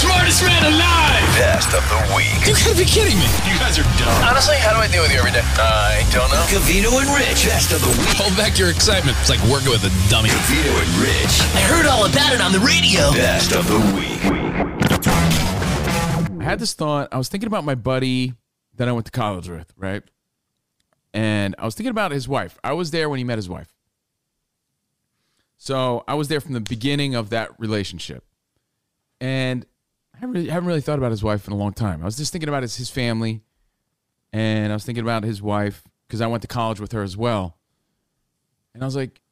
I'm the smartest man alive. Best of the week. You gotta be kidding me. You guys are dumb. Honestly, how do I deal with you every day? I don't know. Cavino and Rich. Best of the week. Hold back your excitement. It's like working with a dummy. Cavino and Rich. I heard all about it on the radio. Best of the week. I had this thought. I was thinking about my buddy that I went to college with, right? And I was thinking about his wife. I was there when he met his wife. So I was there from the beginning of that relationship. And I haven't really, haven't really thought about his wife in a long time. I was just thinking about his, his family. And I was thinking about his wife because I went to college with her as well. And I was like,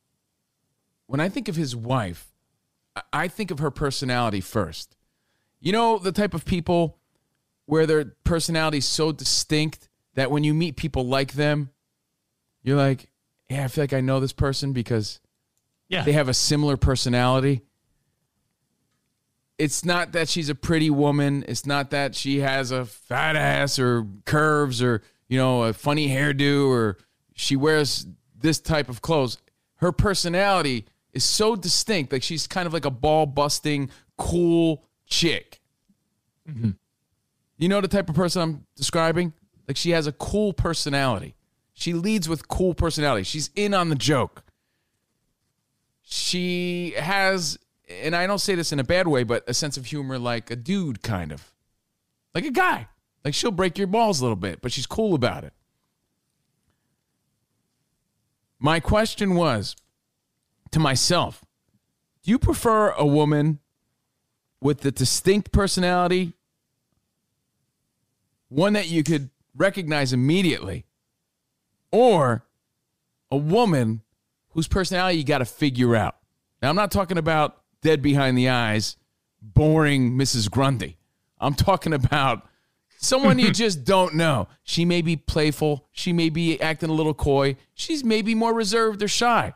when I think of his wife, I- I think of her personality first. You know, the type of people where their personality is so distinct that when you meet people like them, you're like, yeah, I feel like I know this person because Yeah. they have a similar personality. It's not that she's a pretty woman. It's not that she has a fat ass or curves or, you know, a funny hairdo or she wears this type of clothes. Her personality is so distinct. Like she's kind of like a ball busting, cool chick. Mm-hmm. You know the type of person I'm describing? Like she has a cool personality. She leads with cool personality. She's in on the joke. She has, and I don't say this in a bad way, but a sense of humor like a dude, kind of. Like a guy. Like she'll break your balls a little bit, but she's cool about it. My question was to myself Do you prefer a woman with a distinct personality one that you could recognize immediately, or a woman whose personality you got to figure out. Now, I'm not talking about dead behind the eyes, boring Mrs. Grundy. I'm talking about someone you just don't know. She may be playful, she may be acting a little coy, she's maybe more reserved or shy.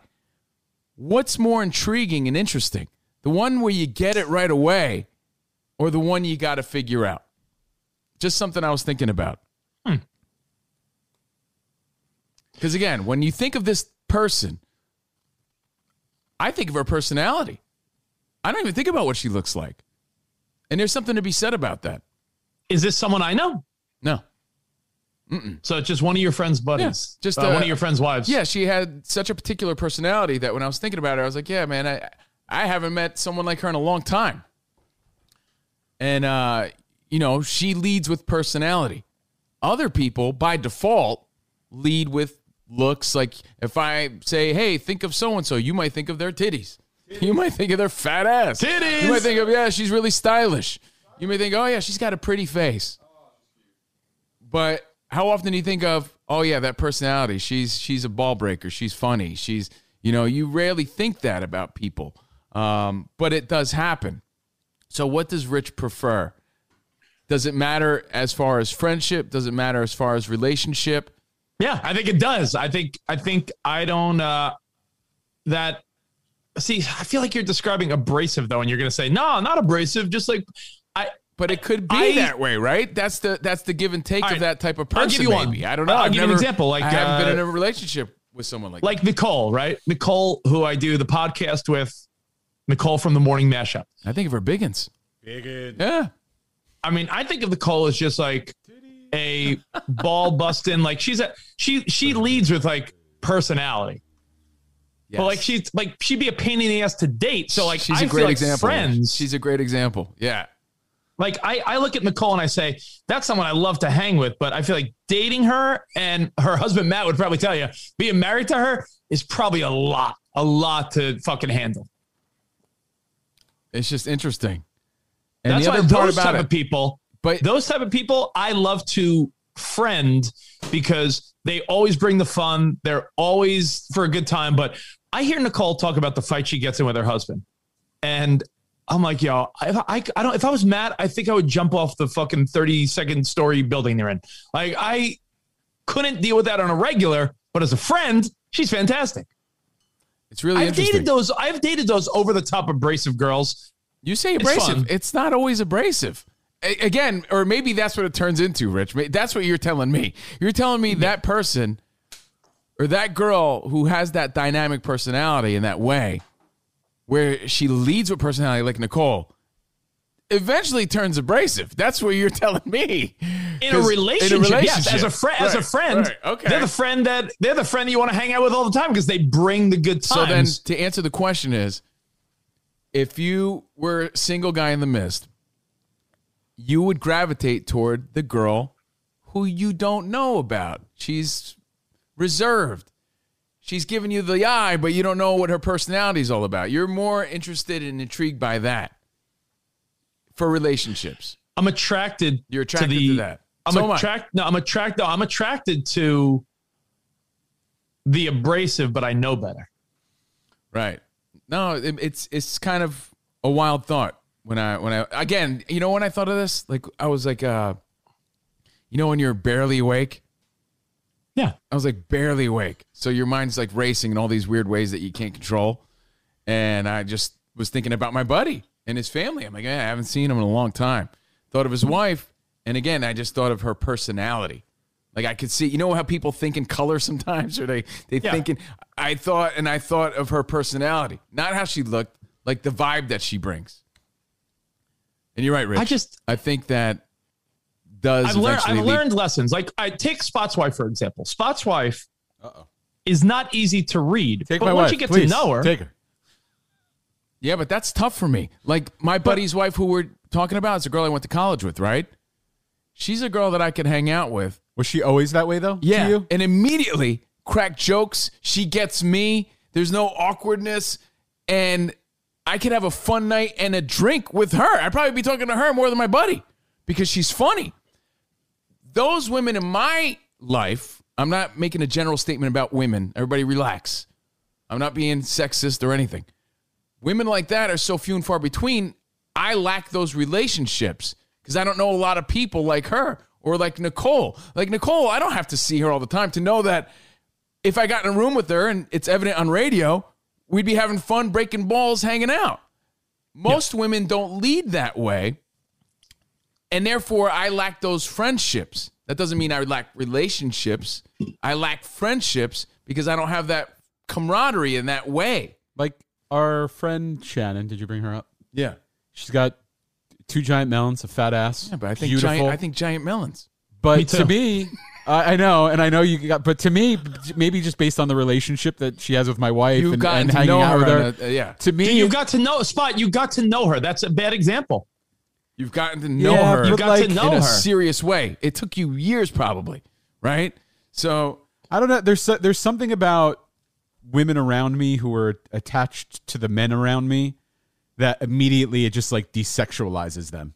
What's more intriguing and interesting? The one where you get it right away, or the one you got to figure out? Just something I was thinking about. Hmm. Because again, when you think of this person, I think of her personality. I don't even think about what she looks like. And there's something to be said about that. Is this someone I know? No. So it's just one of your friends' buddies. Yeah, just, uh, uh, one of your friends' wives. Yeah, she had such a particular personality that when I was thinking about her, I was like, yeah, man, I I haven't met someone like her in a long time. And uh, you know, she leads with personality. Other people, by default, lead with looks. Like if I say, hey, think of so and so, you might think of their titties. You might think of their fat ass. Titties! You might think of, yeah, she's really stylish. You may think, oh yeah, she's got a pretty face. But how often do you think of, oh yeah, that personality? She's she's a ball breaker. She's funny. She's you know, you rarely think that about people. Um, but it does happen. So what does Rich prefer? Does it matter as far as friendship? Does it matter as far as relationship? Yeah, I think it does. I think I think I don't uh that see, I feel like you're describing abrasive though, and you're gonna say, no, not abrasive, just like I But it could be I- that way, right? That's the that's the give and take All of that type of person. I'll person. give you one. I don't know. I'll I've give you an example, like, I haven't been uh, in a relationship with someone like like Nicole, right? Nicole, who I do the podcast with, Nicole from the Morning Mashup. I think of her biggins. Biggin. Yeah. I mean, I think of Nicole as just like a ball busting, like she's a she she leads with like personality. Yes. But like she's like she'd be a pain in the ass to date. So like she's I a great feel like example. friends. She's a great example. Yeah. Like I, I look at Nicole and I say, that's someone I love to hang with, but I feel like dating her and her husband Matt would probably tell you, being married to her is probably a lot, a lot to fucking handle. It's just interesting. And That's the why other part those about type it, of people, but those type of people, I love to friend because they always bring the fun. They're always for a good time. But I hear Nicole talk about the fight she gets in with her husband, and I'm like, yo, if I, I don't, if I was mad, I think I would jump off the fucking 30 second story building they're in. Like, I couldn't deal with that on a regular, but as a friend, she's fantastic. It's really I've interesting. dated those. I've dated those over the top abrasive girls. You say abrasive. fun. It's, not always abrasive. A- again, or maybe that's what it turns into, Rich. That's what you're telling me. You're telling me that person or that girl who has that dynamic personality in that way, where she leads with personality like Nicole, eventually turns abrasive. That's what you're telling me. In a relationship, yes, as a friend, as a friend, right, okay. they're the friend that they're the friend that you want to hang out with all the time because they bring the good times. So then, to answer the question is, if you were a single guy in the mist, you would gravitate toward the girl who you don't know about. She's reserved. She's giving you the eye, but you don't know what her personality is all about. You're more interested and intrigued by that for relationships. I'm attracted. You're attracted to, the, to that. I'm So attracted. No, I'm attracted. No, I'm attracted to the abrasive, but I know better. Right. No, it, it's it's kind of a wild thought when I when I again, you know when I thought of this, like I was like uh you know when you're barely awake? Yeah. I was like barely awake. So your mind's like racing in all these weird ways that you can't control. And I just was thinking about my buddy and his family. I'm like, "Eh, I haven't seen him in a long time. Thought of his wife, and again, I just thought of her personality. Like I could see, you know how people think in color sometimes, or they they Yeah. think in. I thought, and I thought of her personality, not how she looked, like the vibe that she brings. And you're right, Rich. I just- I think that does I've learned. I've lead- learned lessons. Like I take Spot's wife for example. Spot's wife is not easy to read. Take but my once wife. you get please. to know her, Take her. Yeah, but that's tough for me. Like my buddy's wife, who we're talking about, is a girl I went to college with, right? She's a girl that I could hang out with. Was she always that way though? to Yeah, you? and immediately crack jokes. She gets me. There's no awkwardness, and I could have a fun night and a drink with her. I'd probably be talking to her more than my buddy because she's funny. Those women in my life, I'm not making a general statement about women. Everybody relax. I'm not being sexist or anything. Women like that are so few and far between. I lack those relationships because I don't know a lot of people like her or like Nicole. Like Nicole, I don't have to see her all the time to know that if I got in a room with her and it's evident on radio, we'd be having fun breaking balls, hanging out. Most women don't lead that way. And therefore, I lack those friendships. That doesn't mean I lack relationships. I lack friendships because I don't have that camaraderie in that way. Like our friend Shannon, did you bring her up? Yeah. She's got two giant melons, a fat ass. Yeah, but I think beautiful. giant, I think giant melons. But Me to me, I I know, and I know you got. But to me, maybe just based on the relationship that she has with my wife You've and, gotten and to hanging know out her with her, on a- uh, yeah. To me, you got to know Spot. You got to know her. That's a bad example. You've gotten to know Yeah, her but You got like, to know in a her. serious way. It took you years, probably, right? So I don't know. There's there's something about women around me who are attached to the men around me that immediately it just like desexualizes them.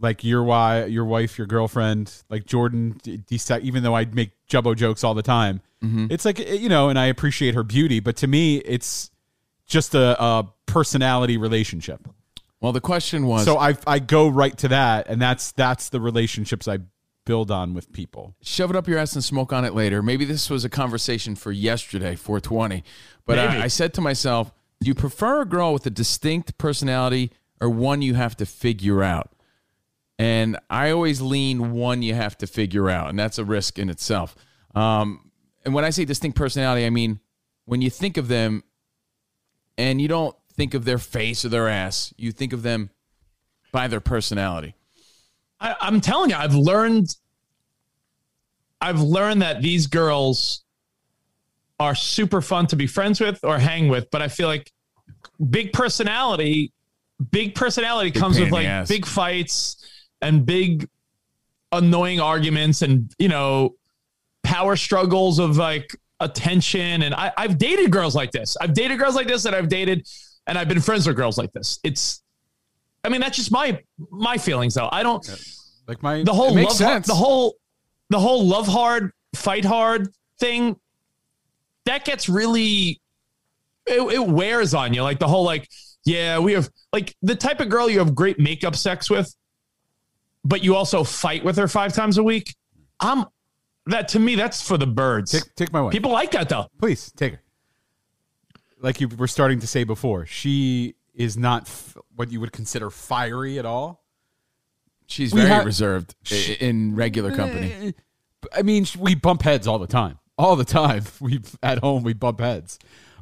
Like your wife, your wife, your girlfriend, like Jordan. de- Dese- even though I make jubbo jokes all the time, mm-hmm. it's like you know, and I appreciate her beauty, but to me, it's just a, a personality relationship. Well, the question was So I I go right to that, and that's that's the relationships I build on with people. shove it up your ass and smoke on it later. Maybe this was a conversation for yesterday, 420. But I, I said to myself, do you prefer a girl with a distinct personality or one you have to figure out? And I always lean one you have to figure out, and that's a risk in itself. Um, and when I say distinct personality, I mean when you think of them and you don't think of their face or their ass, you think of them by their personality. I, I'm telling you, I've learned. I've learned that these girls are super fun to be friends with or hang with, but I feel like big personality, big personality comes with like big fights and big annoying arguments and you know power struggles of like attention. And I, I've dated girls like this. I've dated girls like this, and I've dated and I've been friends with girls like this. It's, I mean, that's just my my feelings though. I don't Like my the whole love hard, sense. the whole the whole love hard fight hard thing that gets really it, it wears on you like the whole like yeah, we have like the type of girl you have great makeup sex with, but you also fight with her five times a week. I'm that to me, that's for the birds. Take, take my wife. People like that though. Please take her. Like you were starting to say before, she is not f- what you would consider fiery at all. She's We very ha- reserved i- in regular company. Eh, I mean, we bump heads all the time. All the time. We at home we bump heads.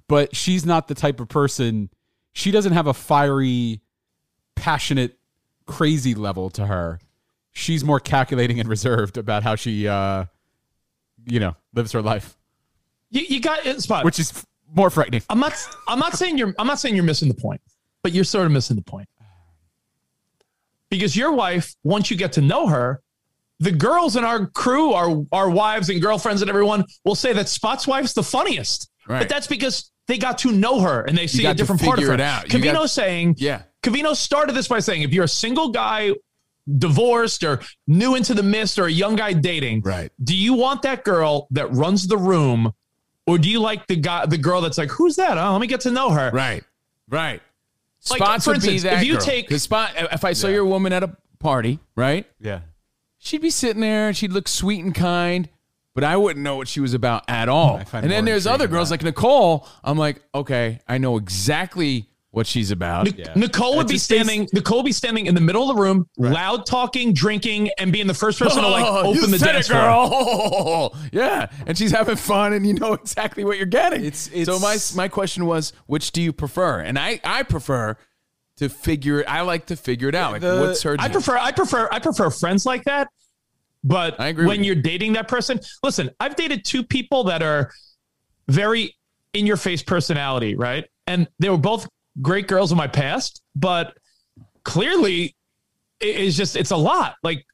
But she's not the type of person. She doesn't have a fiery, passionate, crazy level to her. She's more calculating and reserved about how she, uh, you know, lives her life, You, you got it, spot. which is f- more frightening. I'm not. I'm not saying you're. I'm not saying you're missing the point, but you're sort of missing the point. Because your wife, once you get to know her, the girls in our crew, our our wives and girlfriends and everyone will say that Spot's wife's the funniest. Right. But that's because they got to know her and they see a different part of her. it out. You Cavino got- saying, Yeah. Cavino started this by saying, if you're a single guy, divorced or new into the mist, or a young guy dating, Right. Do you want that girl that runs the room, or do you like the guy, the girl that's like, who's that? Oh, let me get to know her. Right. Right. Like, Spots for would be instance, that if you girl. take- 'Cause spot if I saw your woman at a party, right? Yeah. She'd be sitting there and she'd look sweet and kind, but I wouldn't know what she was about at all. I find And then more there's intrigue other in girls that. like Nicole. I'm like, okay, I know exactly what she's about. Nic- Nicole would It be just stays- standing. Nicole would be standing in the middle of the room, loud talking, drinking, and being the first person to like Oh, you open the said dance it, floor. girl. yeah, and she's having fun, and you know exactly what you're getting. It's- so my my question was, which do you prefer? And I I prefer to figure. It I like to figure it out. Like, The- what's her? I prefer. I prefer. I prefer friends like that. But I agree when with you. you're dating that person, listen. I've dated two people that are very in your face personality, right? And they were both great girls in my past, but clearly it is just it's a lot. Like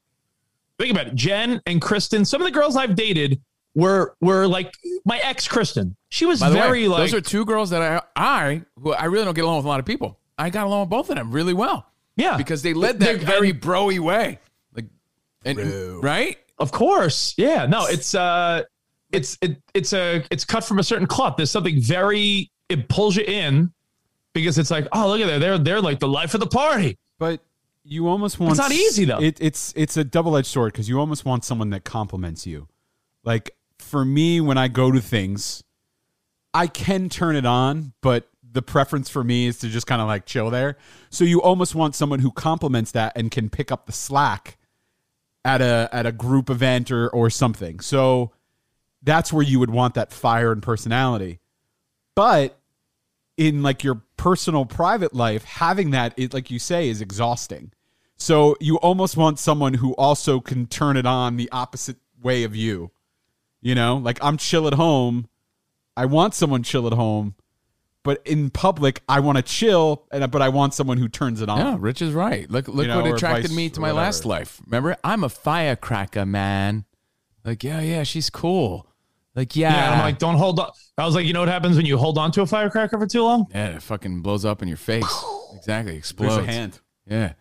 think about it. Jen and Kristen, some of the girls I've dated were were like my ex Kristen. She was very way, like those are two girls that I I who I really don't get along with a lot of people. I got along with both of them really well. yeah because they led They're- that very broy way, like and right. Of course. Yeah. No, it's uh it's it it's a it's cut from a certain cloth. There's something very it pulls you in because it's like, oh look at that. They're they're like the life of the party. But you almost want It's not easy, though. It, it's it's a double edged sword because you almost want someone that compliments you. Like for me, when I go to things, I can turn it on, but the preference for me is to just kind of like chill there. So you almost want someone who complements that and can pick up the slack at a at a group event or or something. So that's where you would want that fire and personality. But in like your personal private life, having that, it, like you say, is exhausting. So you almost want someone who also can turn it on the opposite way of you. You know, like I'm chill at home. I want someone chill at home, but in public, I want to chill, and but I want someone who turns it on. Yeah, Rich is right. Look, look You know, what attracted me to my last life. Remember, I'm a firecracker, man. Like, yeah, yeah, she's cool. Like, yeah, Yeah. I'm like, don't hold on. I was like, you know what happens when you hold on to a firecracker for too long? yeah, it fucking blows up in your face. exactly, explodes. There's a hand. Yeah,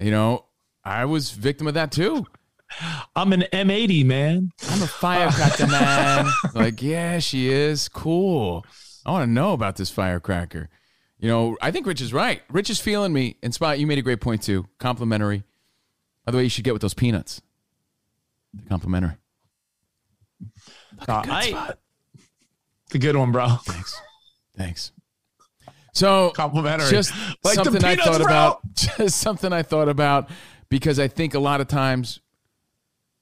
you know, I was victim of that too. I'm an M80, man. I'm a firecracker, man. Like, yeah, she is cool. I want to know about this firecracker. You know, I think Rich is right. Rich is feeling me. And Spot, you made a great point too. Complimentary. By the way, you should get with those peanuts. They're complimentary. Uh, I, the good one, bro. Thanks. Thanks. So Complimentary. Just Like something I thought bro. about. Just something I thought about because I think a lot of times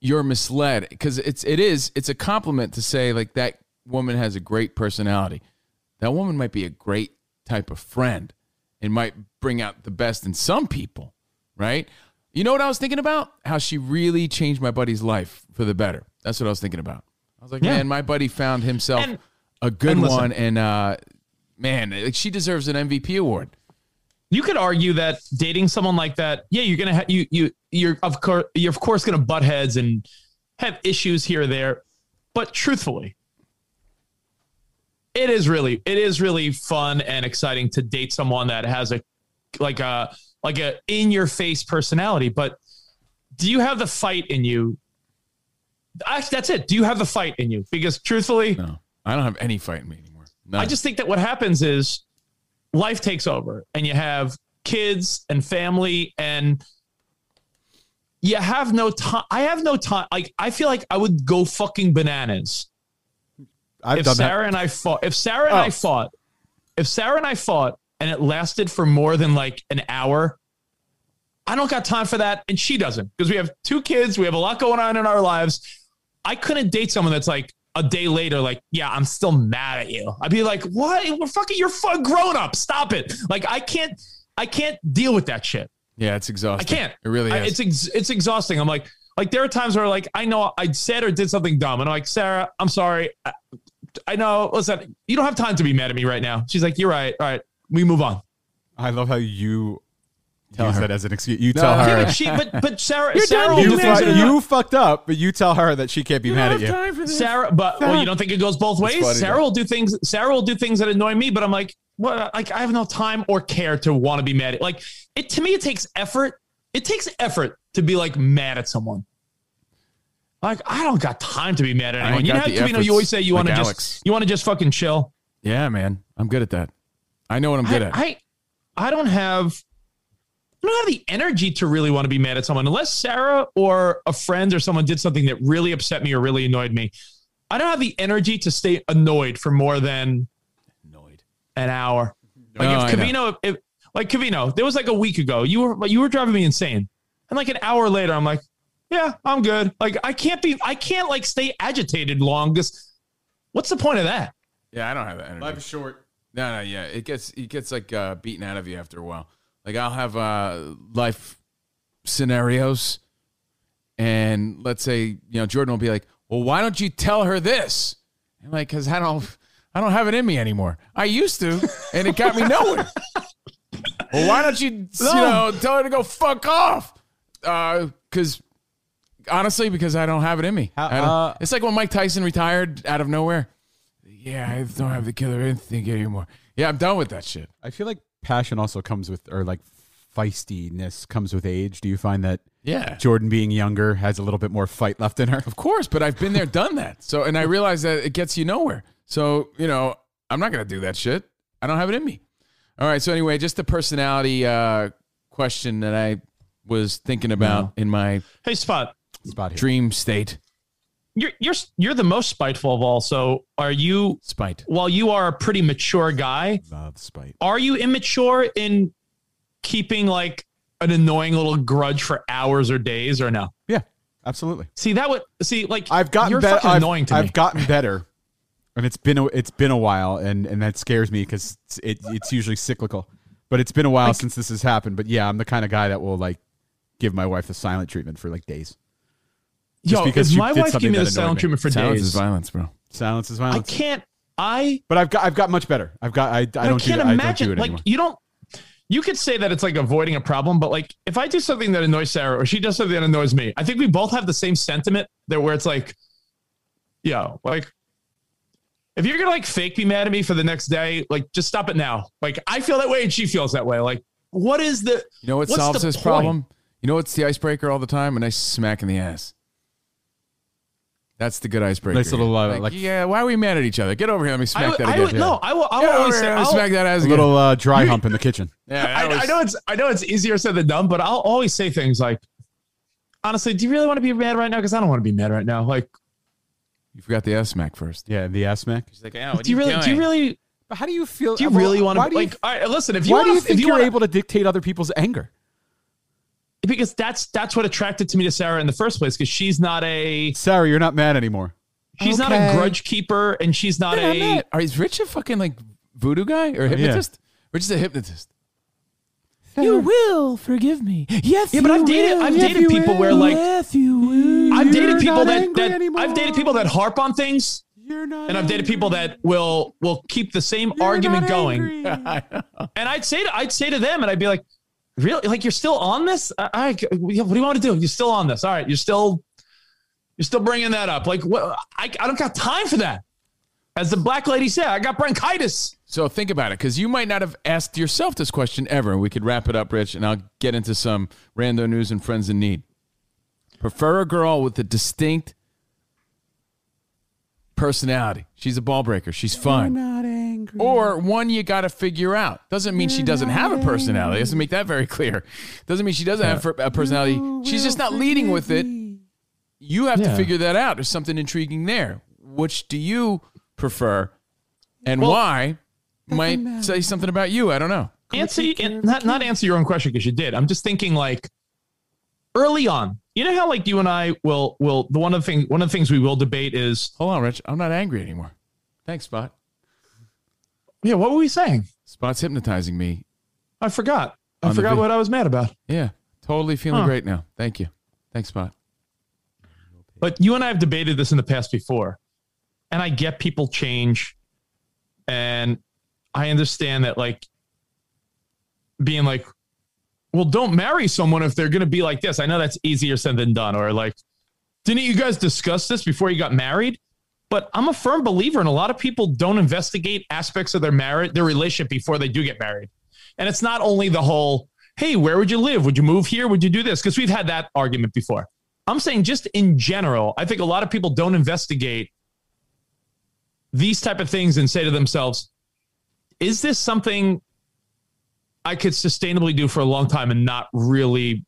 you're misled because it's it is it's a compliment to say like that woman has a great personality. That woman might be a great type of friend and might bring out the best in some people, right? You know what I was thinking about? How she really changed my buddy's life for the better. That's what I was thinking about. I was like, Yeah. man, my buddy found himself And- a good and listen. one, and uh, man, like she deserves an MVP award. you could argue that dating someone like that, yeah, you're gonna ha- you you you're of course you're of course gonna butt heads and have issues here or there, but truthfully, it is really it is really fun and exciting to date someone that has a like a like a in your face personality. But do you have the fight in you? Actually, that's it. Do you have the fight in you? Because truthfully, No, I don't have any fight in me anymore. No. I just think that what happens is life takes over and you have kids and family and you have no time. I have no time. Like I feel like I would go fucking bananas I've if done Sarah that. and I fought. If Sarah and I Oh. fought, if Sarah and I fought and it lasted for more than like an hour, I don't got time for that, and she doesn't because we have two kids. We have a lot going on in our lives. I couldn't date someone that's like a day later, like, yeah, I'm still mad at you. I'd be like, what? We're fucking, you're fucking grown up. Stop it. Like, I can't, I can't deal with that shit. Yeah, it's exhausting. I can't. It really I- is. it's ex- it's exhausting. I'm like, like there are times where like I know I said or did something dumb, and I'm like, Sarah, I'm sorry. I, I know. Listen, you don't have time to be mad at me right now. She's like, you're right. All right, we move on. I love how you Tell use her. that as an excuse. You No. tell Yeah, her but she, but but Sarah, Sarah you, do things. fu- that are you fucked up, but you tell her that she can't be mad at you. Sarah, but well, you don't think it goes both ways. funny, Sarah though. will do things. Sarah will do things that annoy me, but I'm like, what? Like I have no time or care to want to be mad at. Like it to me, it takes effort. It takes effort to be like mad at someone. Like I don't got time to be mad at anyone. You know how you know, you always say you like want to just you want to just fucking chill. yeah, man. I'm good at that. I know what I'm good I, at. I I don't have I don't have the energy to really want to be mad at someone unless Sarah or a friend or someone did something that really upset me or really annoyed me. I don't have the energy to stay annoyed for more than Annoyed. an hour. Like No, if know. Cavino, if, like Cavino, there was like a week ago. You were you were driving me insane, and like an hour later, I'm like, yeah, I'm good. Like I can't be, I can't like stay agitated long. Because what's the point of that? Yeah, I don't have that energy. Life is short. No, no, yeah. It gets it gets like uh, beaten out of you after a while. Like I'll have uh, life scenarios, and let's say you know Jordan will be like, "Well, why don't you tell her this?" I'm like, "Cause I don't, I don't have it in me anymore. I used to, and it got me nowhere." well, why don't you, you know, tell her to go fuck off? Because honestly, because I don't have it in me. How- uh, it's like when Mike Tyson retired out of nowhere. Yeah, I don't have the killer instinct anymore. Yeah, I'm done with that shit. I feel like passion also comes with, or like feistiness comes with age. Do you find that Yeah. Jordan being younger has a little bit more fight left in her? Of course, but I've been there, done that. So, and I realize that it gets you nowhere. So, you know, I'm not going to do that shit. I don't have it in me. All right. So, anyway, just the personality uh, question that I was thinking about in my Hey, Spot, Spot here. dream state. You're you're you're the most spiteful of all. So are you? Spite. While you are a pretty mature guy, Love spite. are you immature in keeping like an annoying little grudge for hours or days or no? Yeah, absolutely. See that would see like I've gotten you're better. fucking I've, annoying to I've me. gotten better, and it's been a, it's been a while, and and that scares me because it's, it, it's usually cyclical. But it's been a while since this has happened. But yeah, I'm the kind of guy that will like give my wife the silent treatment for like days. Just Yo, because if my wife gave me that the silent me. treatment for Silence days, is violence, bro. Silence is violence. I can't. I But I've got I've got much better. I've got I, I don't I do can't that- I don't imagine. do it like anymore. you don't. You could say that it's like avoiding a problem, but like if I do something that annoys Sarah or she does something that annoys me, I think we both have the same sentiment that where it's like, yo, like if you're gonna like fake be mad at me for the next day, like just stop it now. Like I feel that way and she feels that way. Like what is the You know what what's solves this point? problem? You know what's the icebreaker all the time? A nice smack in the ass. That's the good icebreaker. Nice little, uh, like, like- yeah, why are we mad at each other? Get over here. Let me I smack would, that I again. would no, I will. I will always say I'll- smack that ass a again. little uh, dry hump in the kitchen. Yeah, I, that was- I know it's I know it's easier said than done, but I'll always say things like, honestly, do you really want to be mad right now? Because I don't want to be mad right now. Like, You forgot the ass smack first. Yeah, the ass smack. She's like, oh, what do you really do you really But how do you feel? do you really want to do you- like? All right, listen, if you why do want you to, think if you you're want able to dictate other people's anger? Because that's that's what attracted to me to Sarah in the first place because she's not a Sarah, you're not mad anymore. she's not a grudge keeper and she's not Yeah, a not- Are is Rich a fucking like voodoo guy or hypnotist? Rich is a hypnotist. You will forgive me. Yes, yeah. But I've dated I've dated people where like yes, you will. I've dated You're people that, that anymore. I've dated people that harp on things You're not. and I've dated people that will will keep the same argument going. And I'd say to I'd say to them, and I'd be like, "Really? Like you're still on this? I, I, what do you want to do? You're still on this? All right, you're still, you're still bringing that up. Like what? I, I don't got time for that. As the black lady said, I got bronchitis. So think about it, because you might not have asked yourself this question ever. We could wrap it up, Rich, and I'll get into some random news and friends in need. Prefer a girl with a distinct personality. She's a ball breaker. She's fun. Angry. Or one you got to figure out. Doesn't mean she doesn't have a personality. Doesn't make that very clear. Doesn't mean she doesn't have a personality. She's just not leading with it. You have to Yeah. figure that out. There's something intriguing there. Which do you prefer, and Well- why? Might say something about you. I don't know. answer and not not answer your own question because you did. I'm just thinking like early on. You know how like you and I will will the one of the thing one of the things we will debate is Hold on, Rich. I'm not angry anymore. Thanks, Spot. Yeah what were we saying? Spot's hypnotizing me. I forgot. I forgot what I was mad about. Yeah, totally feeling Huh. great now. Thank you. Thanks, Spot. But you and I have debated this in the past before, and I get people change, and I understand that like being like, well, don't marry someone if they're going to be like this. I know that's easier said than done. Or like, didn't you guys discuss this before you got married? But I'm a firm believer, and a lot of people don't investigate aspects of their marriage, their relationship before they do get married. And it's not only the whole, hey, where would you live? Would you move here? Would you do this? Because we've had that argument before. I'm saying just in general, I think a lot of people don't investigate these type of things and say to themselves, is this something I could sustainably do for a long time and not really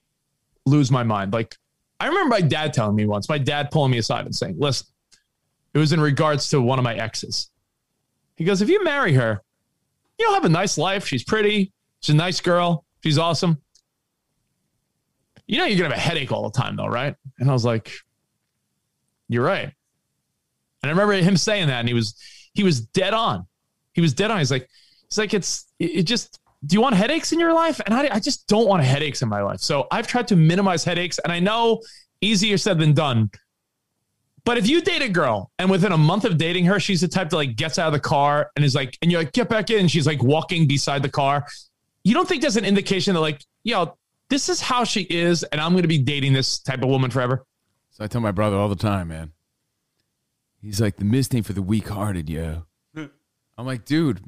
lose my mind? Like I remember my dad telling me once, my dad pulling me aside and saying, listen, it was in regards to one of my exes. He goes, if you marry her, you'll have a nice life. She's pretty. She's a nice girl. She's awesome. You know, you're going to have a headache all the time, though, right? And I was like, you're right. And I remember him saying that, and he was he was dead on. He was dead on. He's like, he's like, it's it just. Do you want headaches in your life? And I, I just don't want headaches in my life. So I've tried to minimize headaches, and I know easier said than done. But if you date a girl and within a month of dating her, she's the type that like gets out of the car and is like, and you're like, get back in. And she's like walking beside the car. You don't think that's an indication that like, yo, this is how she is, and I'm going to be dating this type of woman forever? So I tell my brother all the time, man. He's like, the mist for the weak hearted, yo. Hmm. I'm like, dude,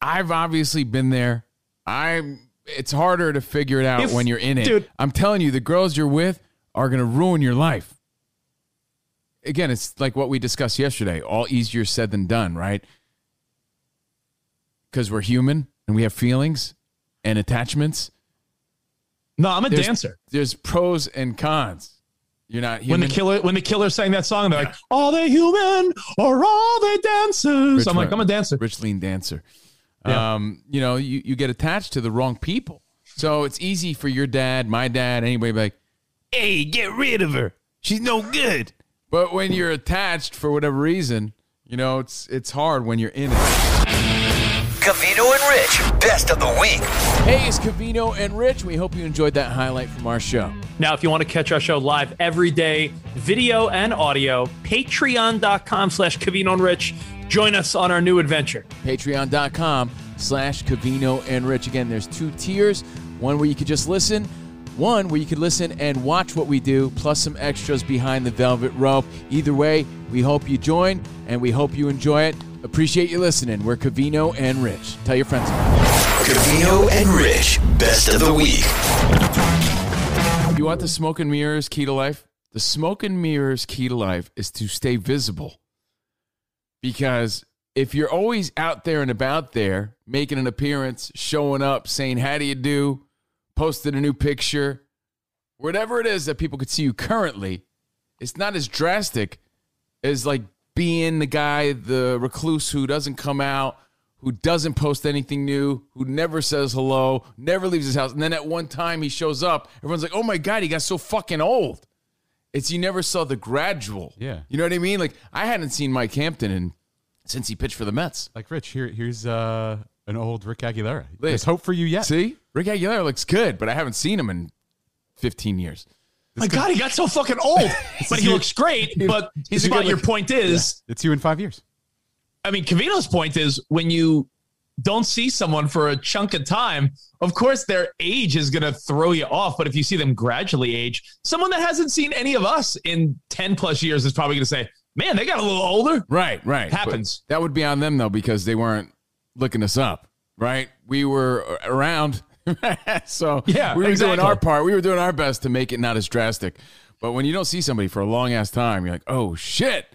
I've obviously been there. I'm it's harder to figure it out If- when you're in it. dude. I'm telling you, the girls you're with are gonna ruin your life. Again, it's like what we discussed yesterday. All easier said than done, right? Because we're human and we have feelings and attachments. No, I'm a There's- dancer. There's pros and cons. You're not When the killer when the killer sang that song, they're like, "Are they human or are they dancers?" I'm like, "I'm a dancer." Rich lean dancer. Yeah. Um, you know, you, you get attached to the wrong people. So it's easy for your dad, my dad, anybody be like, hey, get rid of her. She's no good. But when you're attached for whatever reason, you know, it's it's hard when you're in it. Cavino and Rich, best of the week. Hey, it's Cavino and Rich. We hope you enjoyed that highlight from our show. Now, if you want to catch our show live every day, video and audio, patreon.com slash Cavino and Rich. Join us on our new adventure. Patreon.com slash Cavino and Rich. Again, there's two tiers. One where you could just listen, one where you could listen and watch what we do, plus some extras behind the velvet rope. Either way, we hope you join and we hope you enjoy it. Appreciate you listening. We're Cavino and Rich. Tell your friends about it. Cavino and Rich, best of the week. You want the smoke and mirrors key to life? The smoke and mirrors key to life is to stay visible. Because if you're always out there and about there, making an appearance, showing up, saying, How do you do? Posting a new picture, whatever it is that people could see you currently, it's not as drastic as like being the guy, the recluse who doesn't come out, who doesn't post anything new, who never says hello, never leaves his house. And then at one time he shows up, everyone's like, oh my God, he got so fucking old. It's you never saw the gradual. Yeah. You know what I mean? Like I hadn't seen Mike Hampton in, since he pitched for the Mets. Like Rich, here here's uh, an old Rick Aguilera. There's hope for you yet. See? Rick Aguilera looks good, but I haven't seen him in 15 years. My God, he got so fucking old, but he looks great. But he's a but good your point is, It's you in five years. I mean, Cavino's point is when you don't see someone for a chunk of time, of course their age is going to throw you off. But if you see them gradually age, someone that hasn't seen any of us in 10 plus years is probably going to say, man, they got a little older. Right, right. Happens. But that would be on them though because they weren't looking us up, right? We were around, so Yeah, we were doing our part. We were doing our best to make it not as drastic. But when you don't see somebody for a long ass time, you're like, oh shit.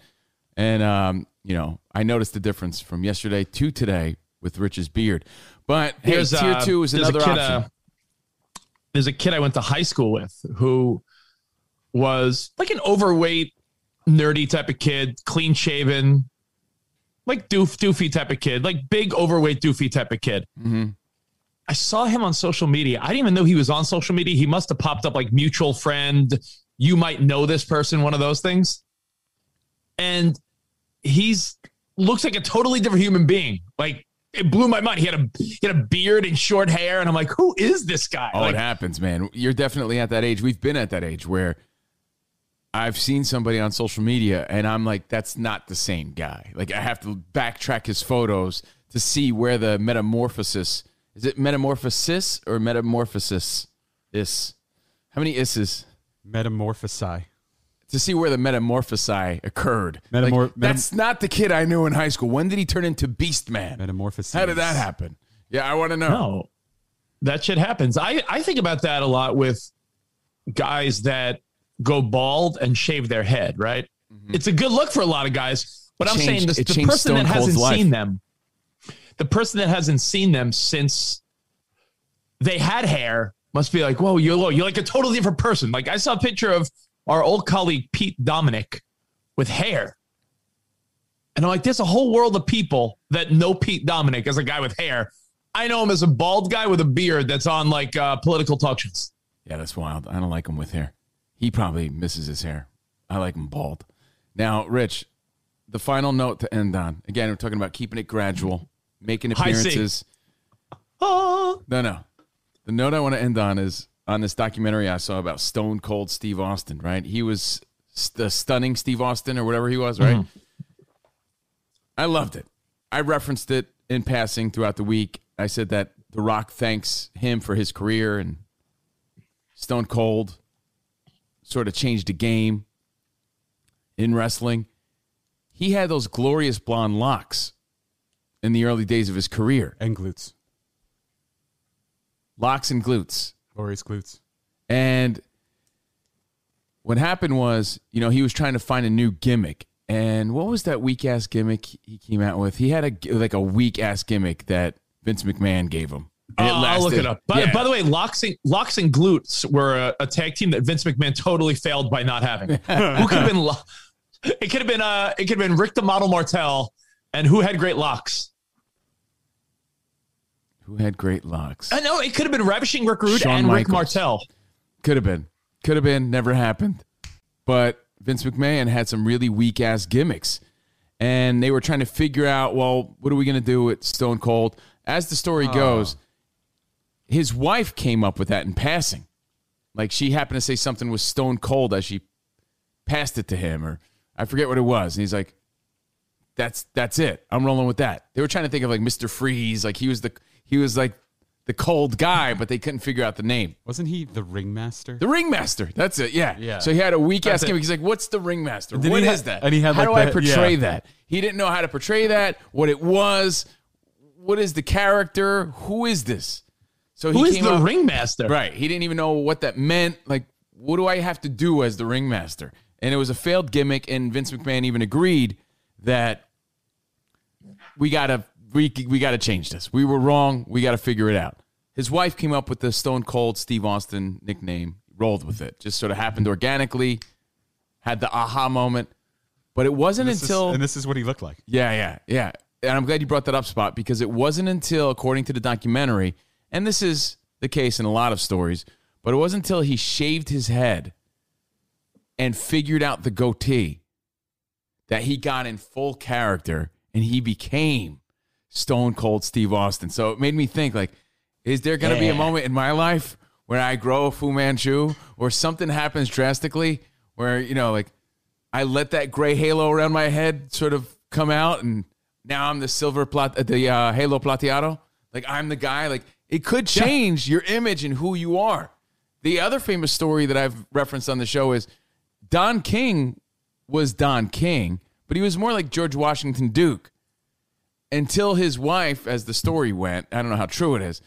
And um, you know, I noticed the difference from yesterday to today with Rich's beard. But hey, tier uh, two is another kid, option. uh, there's a kid I went to high school with who was like an overweight, nerdy type of kid, clean shaven, like doof doofy type of kid, like big overweight doofy type of kid. I saw him on social media. I didn't even know he was on social media. He must have popped up like mutual friend. You might know this person, one of those things. And he's looks like a totally different human being. Like it blew my mind. He had a he had a beard and short hair, and I'm like, who is this guy? Oh, like, it happens, man. You're definitely at that age. We've been at that age where I've seen somebody on social media and I'm like, that's not the same guy. Like I have to backtrack his photos to see where the metamorphosis is it metamorphosis or metamorphosis is. How many isses? Metamorphosai. To see where the metamorphosis occurred. Metamor- Like, that's not the kid I knew in high school. When did he turn into Beast Man? Metamorphosis. How did that happen? Yeah, I want to know. No, that shit happens. I, I think about that a lot with guys that go bald and shave their head, right? It's a good look for a lot of guys, but I'm Mm-hmm. Changed- saying this, the changed person that Cold's hasn't life. seen them, the person that hasn't seen them since they had hair must be like, whoa, you're, you're like a totally different person. Like I saw a picture of our old colleague, Pete Dominick, with hair. And I'm like, there's a whole world of people that know Pete Dominick as a guy with hair. I know him as a bald guy with a beard that's on like uh, political talk shows. Yeah, that's wild. I don't like him with hair. He probably misses his hair. I like him bald. Now, Rich, the final note to end on. Again, we're talking about keeping it gradual, making appearances. Oh, No, no. The note I want to end on is on this documentary I saw about Stone Cold Steve Austin, right? He was the stunning Steve Austin or whatever he was, right? Mm-hmm. I loved it. I referenced it in passing throughout the week. I said that The Rock thanks him for his career and Stone Cold sort of changed the game in wrestling. He had those glorious blonde locks in the early days of his career. And glutes. Locks and glutes. Glorious glutes. And what happened was, you know, he was trying to find a new gimmick. And what was that weak ass gimmick he came out with? He had a like a weak ass gimmick that Vince McMahon gave him. Uh, I'll look it up. By, Yeah. by the way, Locks and, Locks and Glutes were a, a tag team that Vince McMahon totally failed by not having. who could have been? Lo- It could have been. Uh, it could have been Rick the Model Martel, and who had great locks? Who had great locks? I know it could have been Ravishing Rick Rude Shawn and Rick Michaels. Martel. Could have been. Could have been. Never happened. But Vince McMahon had some really weak ass gimmicks. And they were trying to figure out, well, what are we going to do with Stone Cold? As the story oh. goes, his wife came up with that in passing. Like she happened to say something was Stone Cold as she passed it to him, or I forget what it was. And he's like, that's that's it. I'm rolling with that. They were trying to think of like Mr. Freeze, like he was the he was like the cold guy, but they couldn't figure out the name. Wasn't he the ringmaster? The ringmaster. That's it. Yeah. Yeah. So he had a weak ass That's gimmick. He's like, "What's the ringmaster? then What he is had- that? and he had, how like, do I portray yeah. that?" He didn't know how to portray that. What it was. What is the character? Who is this? So he Who is came the up- ringmaster? Right. He didn't even know what that meant. Like, what do I have to do as the ringmaster? And it was a failed gimmick. And Vince McMahon even agreed that we gotta we we gotta change this. We were wrong. We gotta figure it out. His wife came up with the Stone Cold Steve Austin nickname. Rolled with it. Just sort of happened organically. Had the aha moment. But it wasn't is- until and this is what he looked like. yeah, yeah, yeah. And I'm glad you brought that up, Spot, because it wasn't until, according to the documentary, and this is the case in a lot of stories, but it wasn't until he shaved his head and figured out the goatee that he got in full character and he became Stone Cold Steve Austin. So it made me think, like, is there going to be a moment in my life where I grow a Fu Manchu or something happens drastically where, you know, like I let that gray halo around my head sort of come out and now I'm the silver plat, the uh, halo plateado. Like I'm the guy. Like it could change your image and who you are. The other famous story that I've referenced on the show is Don King was Don King, but he was more like George Washington Duke until his wife, as the story went, I don't know how true it is,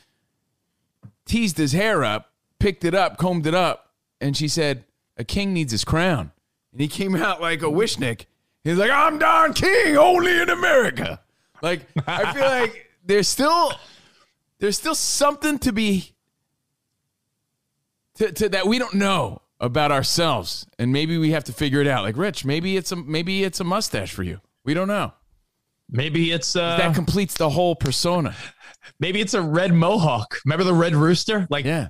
teased his hair up, picked it up, combed it up, and she said, A king needs his crown. And he came out like a wishnik. He's like, I'm Don King, only in America. Like, I feel like there's still there's still something to be to, to that we don't know about ourselves, and maybe we have to figure it out. Like, Rich, maybe it's a maybe it's a mustache for you. We don't know. Maybe it's uh, That completes the whole persona. maybe it's a red mohawk. Remember the red rooster? Like Yeah.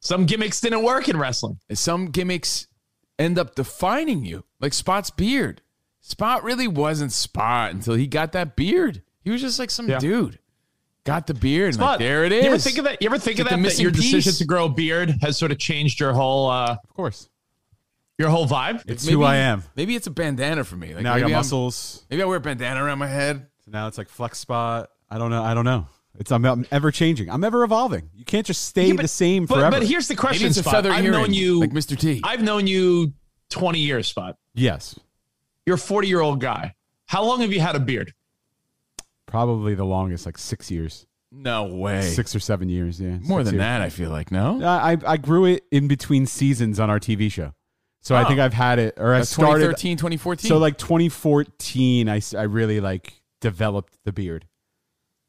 some gimmicks didn't work in wrestling. Some gimmicks end up defining you, like Spot's beard. Spot really wasn't Spot until he got that beard. He was just like some Yeah. dude. Got the beard. And like, there it is. You ever think of that? You ever think It's of like that? That your decision to grow a beard has sort of changed your whole uh Of course. Your whole vibe. It's Maybe- who I am. Maybe it's a bandana for me. Like now I got maybe I'm- muscles. Maybe I wear a bandana around my head. So now it's like flex spot. I don't know. I don't know. It's I'm, I'm ever changing. I'm ever evolving. You can't just stay Yeah, but- the same but, forever. But here's the Maybe question, it's a Spot. feather I've earring, known you like Mr. T. I've known you 20 years, Spot. yes, You're a 40 year old guy. How long have you had a beard? probably the longest, like six years, no way. six or seven years. Yeah, More six than years. that, I feel like. No? I I- I grew it in between seasons on our TV show, so I Oh. think I've had it, or I That's started 2013, 2014. So like 2014, I, I really like developed the beard.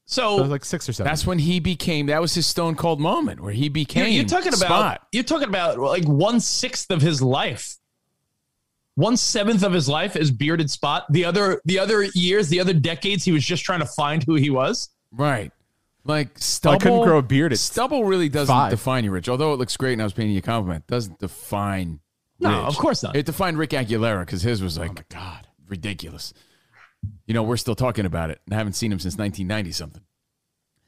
So, So like six or seven. That's when he became, that was his stone cold moment where he you're, became you're talking about Spot. you're talking about like one sixth of his life. One seventh of his life is bearded spot. The other the other years, the other decades, he was just trying to find who he was. Right. Like stubble. I couldn't grow a beard Stubble really doesn't five. define you, Rich. Although it looks great and I was paying you a compliment, doesn't define No, Rich. of course not. It defined Rick Aguilera because his was like, Oh my god. ridiculous. You know, we're still talking about it and I haven't seen him since 1990 something.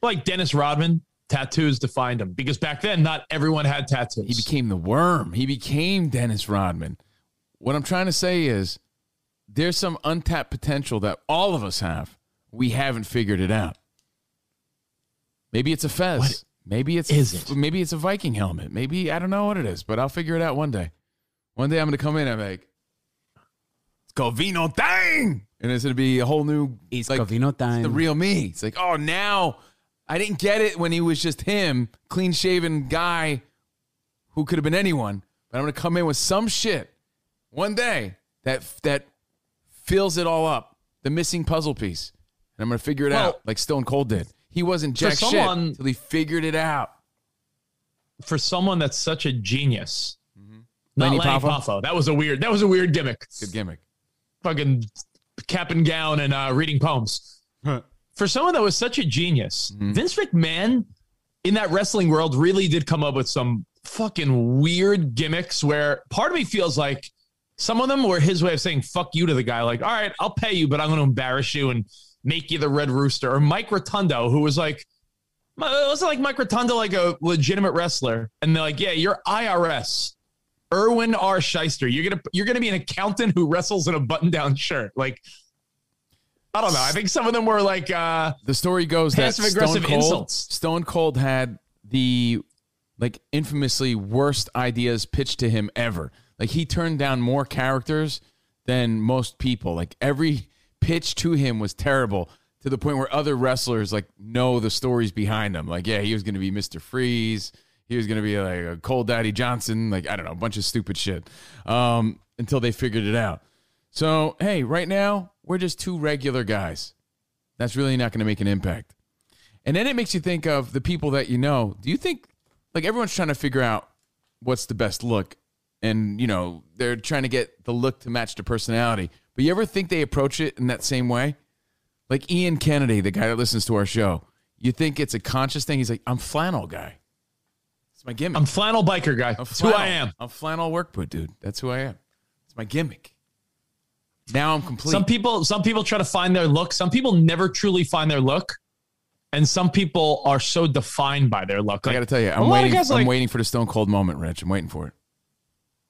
Like Dennis Rodman, tattoos defined him because back then not everyone had tattoos. He became the worm. He became Dennis Rodman. What I'm trying to say is there's some untapped potential that all of us have. We haven't figured it out. Maybe it's a fez. What maybe it's is it? maybe it's a Viking helmet. Maybe I don't know what it is, but I'll figure it out one day. One day I'm gonna come in and I'm like, it's called Vino Tang. And it's gonna be a whole new It's like, Covino time. the real me. It's like, oh, now I didn't get it when he was just him, clean shaven guy who could have been anyone. But I'm gonna come in with some shit one day that that fills it all up, the missing puzzle piece, and I'm gonna figure it Well, out like Stone Cold did. He wasn't for jack shit someone- until he figured it out. for someone that's such a genius. Not. Lanny Lanny, Poffo? Poffo. That was a weird. That was a weird gimmick. Good gimmick. Fucking cap and gown and uh, reading poems. For someone that was such a genius, Mm-hmm. Vince McMahon in that wrestling world really did come up with some fucking weird gimmicks. Where part of me feels like some of them were his way of saying "fuck you" to the guy. Like, all right, I'll pay you, but I'm going to embarrass you and make you the Red Rooster. Or Mike Rotunda, who was like. Wasn't like Mike Rotunda like a legitimate wrestler? And they're like, yeah, you're IRS. Irwin R. Schyster. You're gonna you're gonna be an accountant who wrestles in a button-down shirt. Like, I don't know. I think some of them were like, uh, The story goes that Stone Cold, insults. Stone Cold had the like infamously worst ideas pitched to him ever. Like he turned down more characters than most people. Like every pitch to him was terrible to the point where other wrestlers like know the stories behind him. Like yeah, he was going to be Mister Freeze. He was going to be like a Cold Daddy Johnson. Like I don't know, a bunch of stupid shit. Um, until they figured it out. So hey, right now we're just two regular guys. That's really not going to make an impact. And then it makes you think of the people that you know. Do you think, like, everyone's trying to figure out what's the best look? And, you know, they're trying to get the look to match the personality. But you ever think they approach it in that same way? Like Ian Kennedy, the guy that listens to our show, you think it's a conscious thing? He's like, I'm flannel guy. It's my gimmick. I'm flannel biker guy. I'm That's who. I am. I'm flannel work boot, dude. That's who I am. It's my gimmick. Now I'm complete. Some people, some people try to find their look. Some people never truly find their look, and some people are so defined by their look. I got to tell you, I'm waiting. I'm like, waiting for the Stone Cold moment, Rich. I'm waiting for it.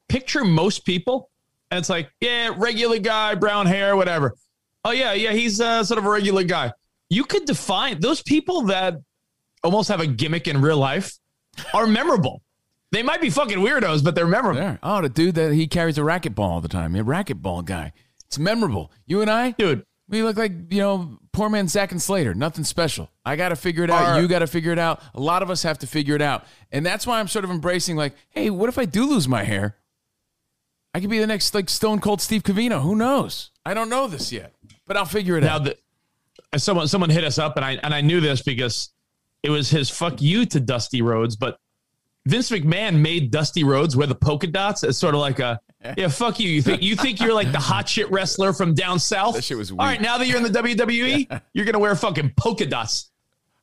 Picture most people, and it's like, yeah, regular guy, brown hair, whatever. Oh yeah, yeah, he's uh, sort of a regular guy. You could define those people that almost have a gimmick in real life are memorable. They might be fucking weirdos, but they're memorable. There. Oh, the dude that he carries a racquetball all the time. A racquetball guy. It's memorable. You and I, Dude, we look like, you know, poor man Zack and Slater. Nothing special. I got to figure it out. Are- you got to figure it out. A lot of us have to figure it out. And that's why I'm sort of embracing, like, hey, what if I do lose my hair? I could be the next like Stone Cold Steve Covino. Who knows? I don't know this yet, but I'll figure it Now, out. the, someone someone hit us up, and I and I knew this because it was his fuck you to Dusty Rhodes, but Vince McMahon made Dusty Rhodes wear the polka dots as sort of like a yeah, fuck you. You think you think you're like the hot shit wrestler from down south? That shit was All right, now that you're in the WWE, you're gonna wear fucking polka dots.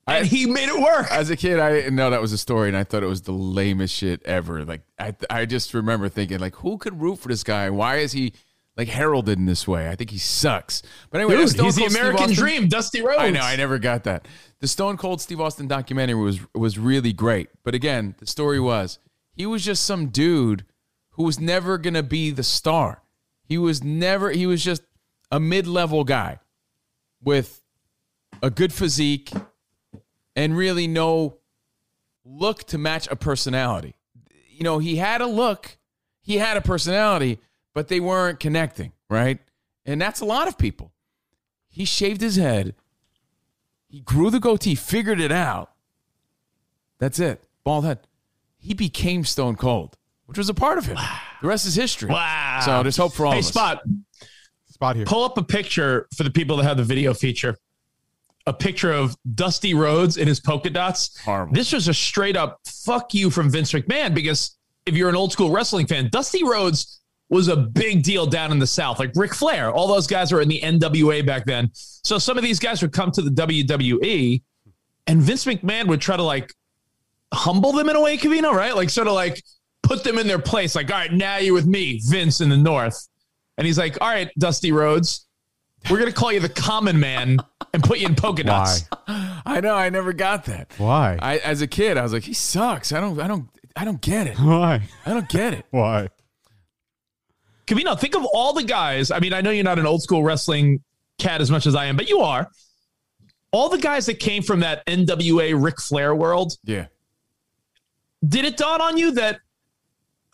And he made it work. As a kid, I didn't know that was a story, and I thought it was the lamest shit ever. Like I, I just remember thinking, like, who could root for this guy? Why is he like heralded in this way? I think he sucks. But anyway, Dude, Stone he's the American Austin- dream, Dusty Rhodes. I know, I never got that. The Stone Cold Steve Austin documentary was was really great, but again, the story was he was just some dude who was never gonna be the star. He was never. He was just a mid level guy with a good physique and really no look to match a personality. You know, he had a look, he had a personality, but they weren't connecting, right? And that's a lot of people. He shaved his head, he grew the goatee, figured it out. That's it. Bald head. He became Stone Cold, which was a part of him. The rest is history. Wow. So there's hope for all Hey, of us. Spot, Spot here. pull up a picture for the people that have the video feature. A picture of Dusty Rhodes in his polka dots. Horrible. This was a straight up fuck you from Vince McMahon because if you're an old school wrestling fan, Dusty Rhodes was a big deal down in the South. Like Ric Flair, all those guys were in the NWA back then. So some of these guys would come to the WWE and Vince McMahon would try to like humble them in a way, Covino, right? Like sort of like put them in their place. Like, all right, now you're with me, Vince in the North. And he's like, all right, Dusty Rhodes, we're going to call you the common man and put you in polka Why? dots. I know, I never got that. Why? I as a kid, I was like, he sucks. I don't I don't I don't get it. Why? I don't get it. Why? Covino, think of all the guys. I mean, I know you're not an old school wrestling cat as much as I am, but you are. All the guys that came from that NWA Ric Flair world, Yeah. did it dawn on you that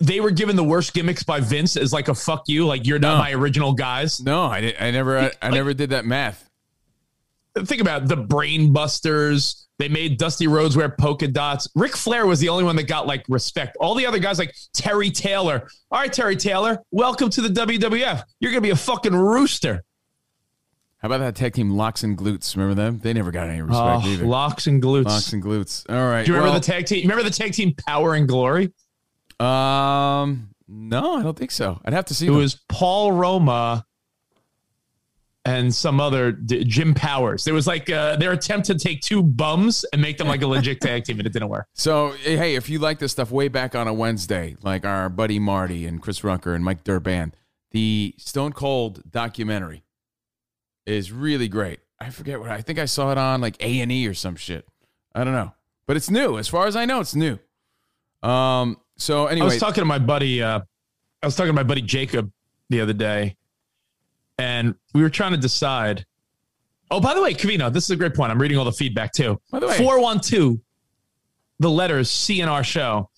they were given the worst gimmicks by Vince as like a fuck you, like you're not No. my original guys? No, I, did, I never I, I never did that math. Think about it, the Brain Busters. They made Dusty Rhodes wear polka dots. Ric Flair was the only one that got like respect. All the other guys, like Terry Taylor. All right, Terry Taylor, welcome to the WWF. You're gonna be a fucking rooster. How about that tag team Locks and Glutes? Remember them? They never got any respect Oh, either. locks and glutes. Locks and Glutes. All right. Do you remember well, the tag team? Remember the tag team Power and Glory? Um, no, I don't think so. I'd have to see. It them. was Paul Roma and some other D- Jim Powers. There was like uh, their attempt to take two bums and make them like a legit tag team, and it didn't work. So hey, if you like this stuff, way back on a Wednesday, like our buddy Marty and Chris Rucker and Mike Durban, the Stone Cold documentary is really great. I forget what I think I saw it on like A and E or some shit. I don't know, but it's new. As far as I know, it's new. Um. So anyway, I was talking to my buddy. Uh, I was talking to my buddy Jacob the other day, and we were trying to decide. Oh, by the way, Covino, this is a great point. I'm reading all the feedback too. By the way- four one two, the letters C in our show.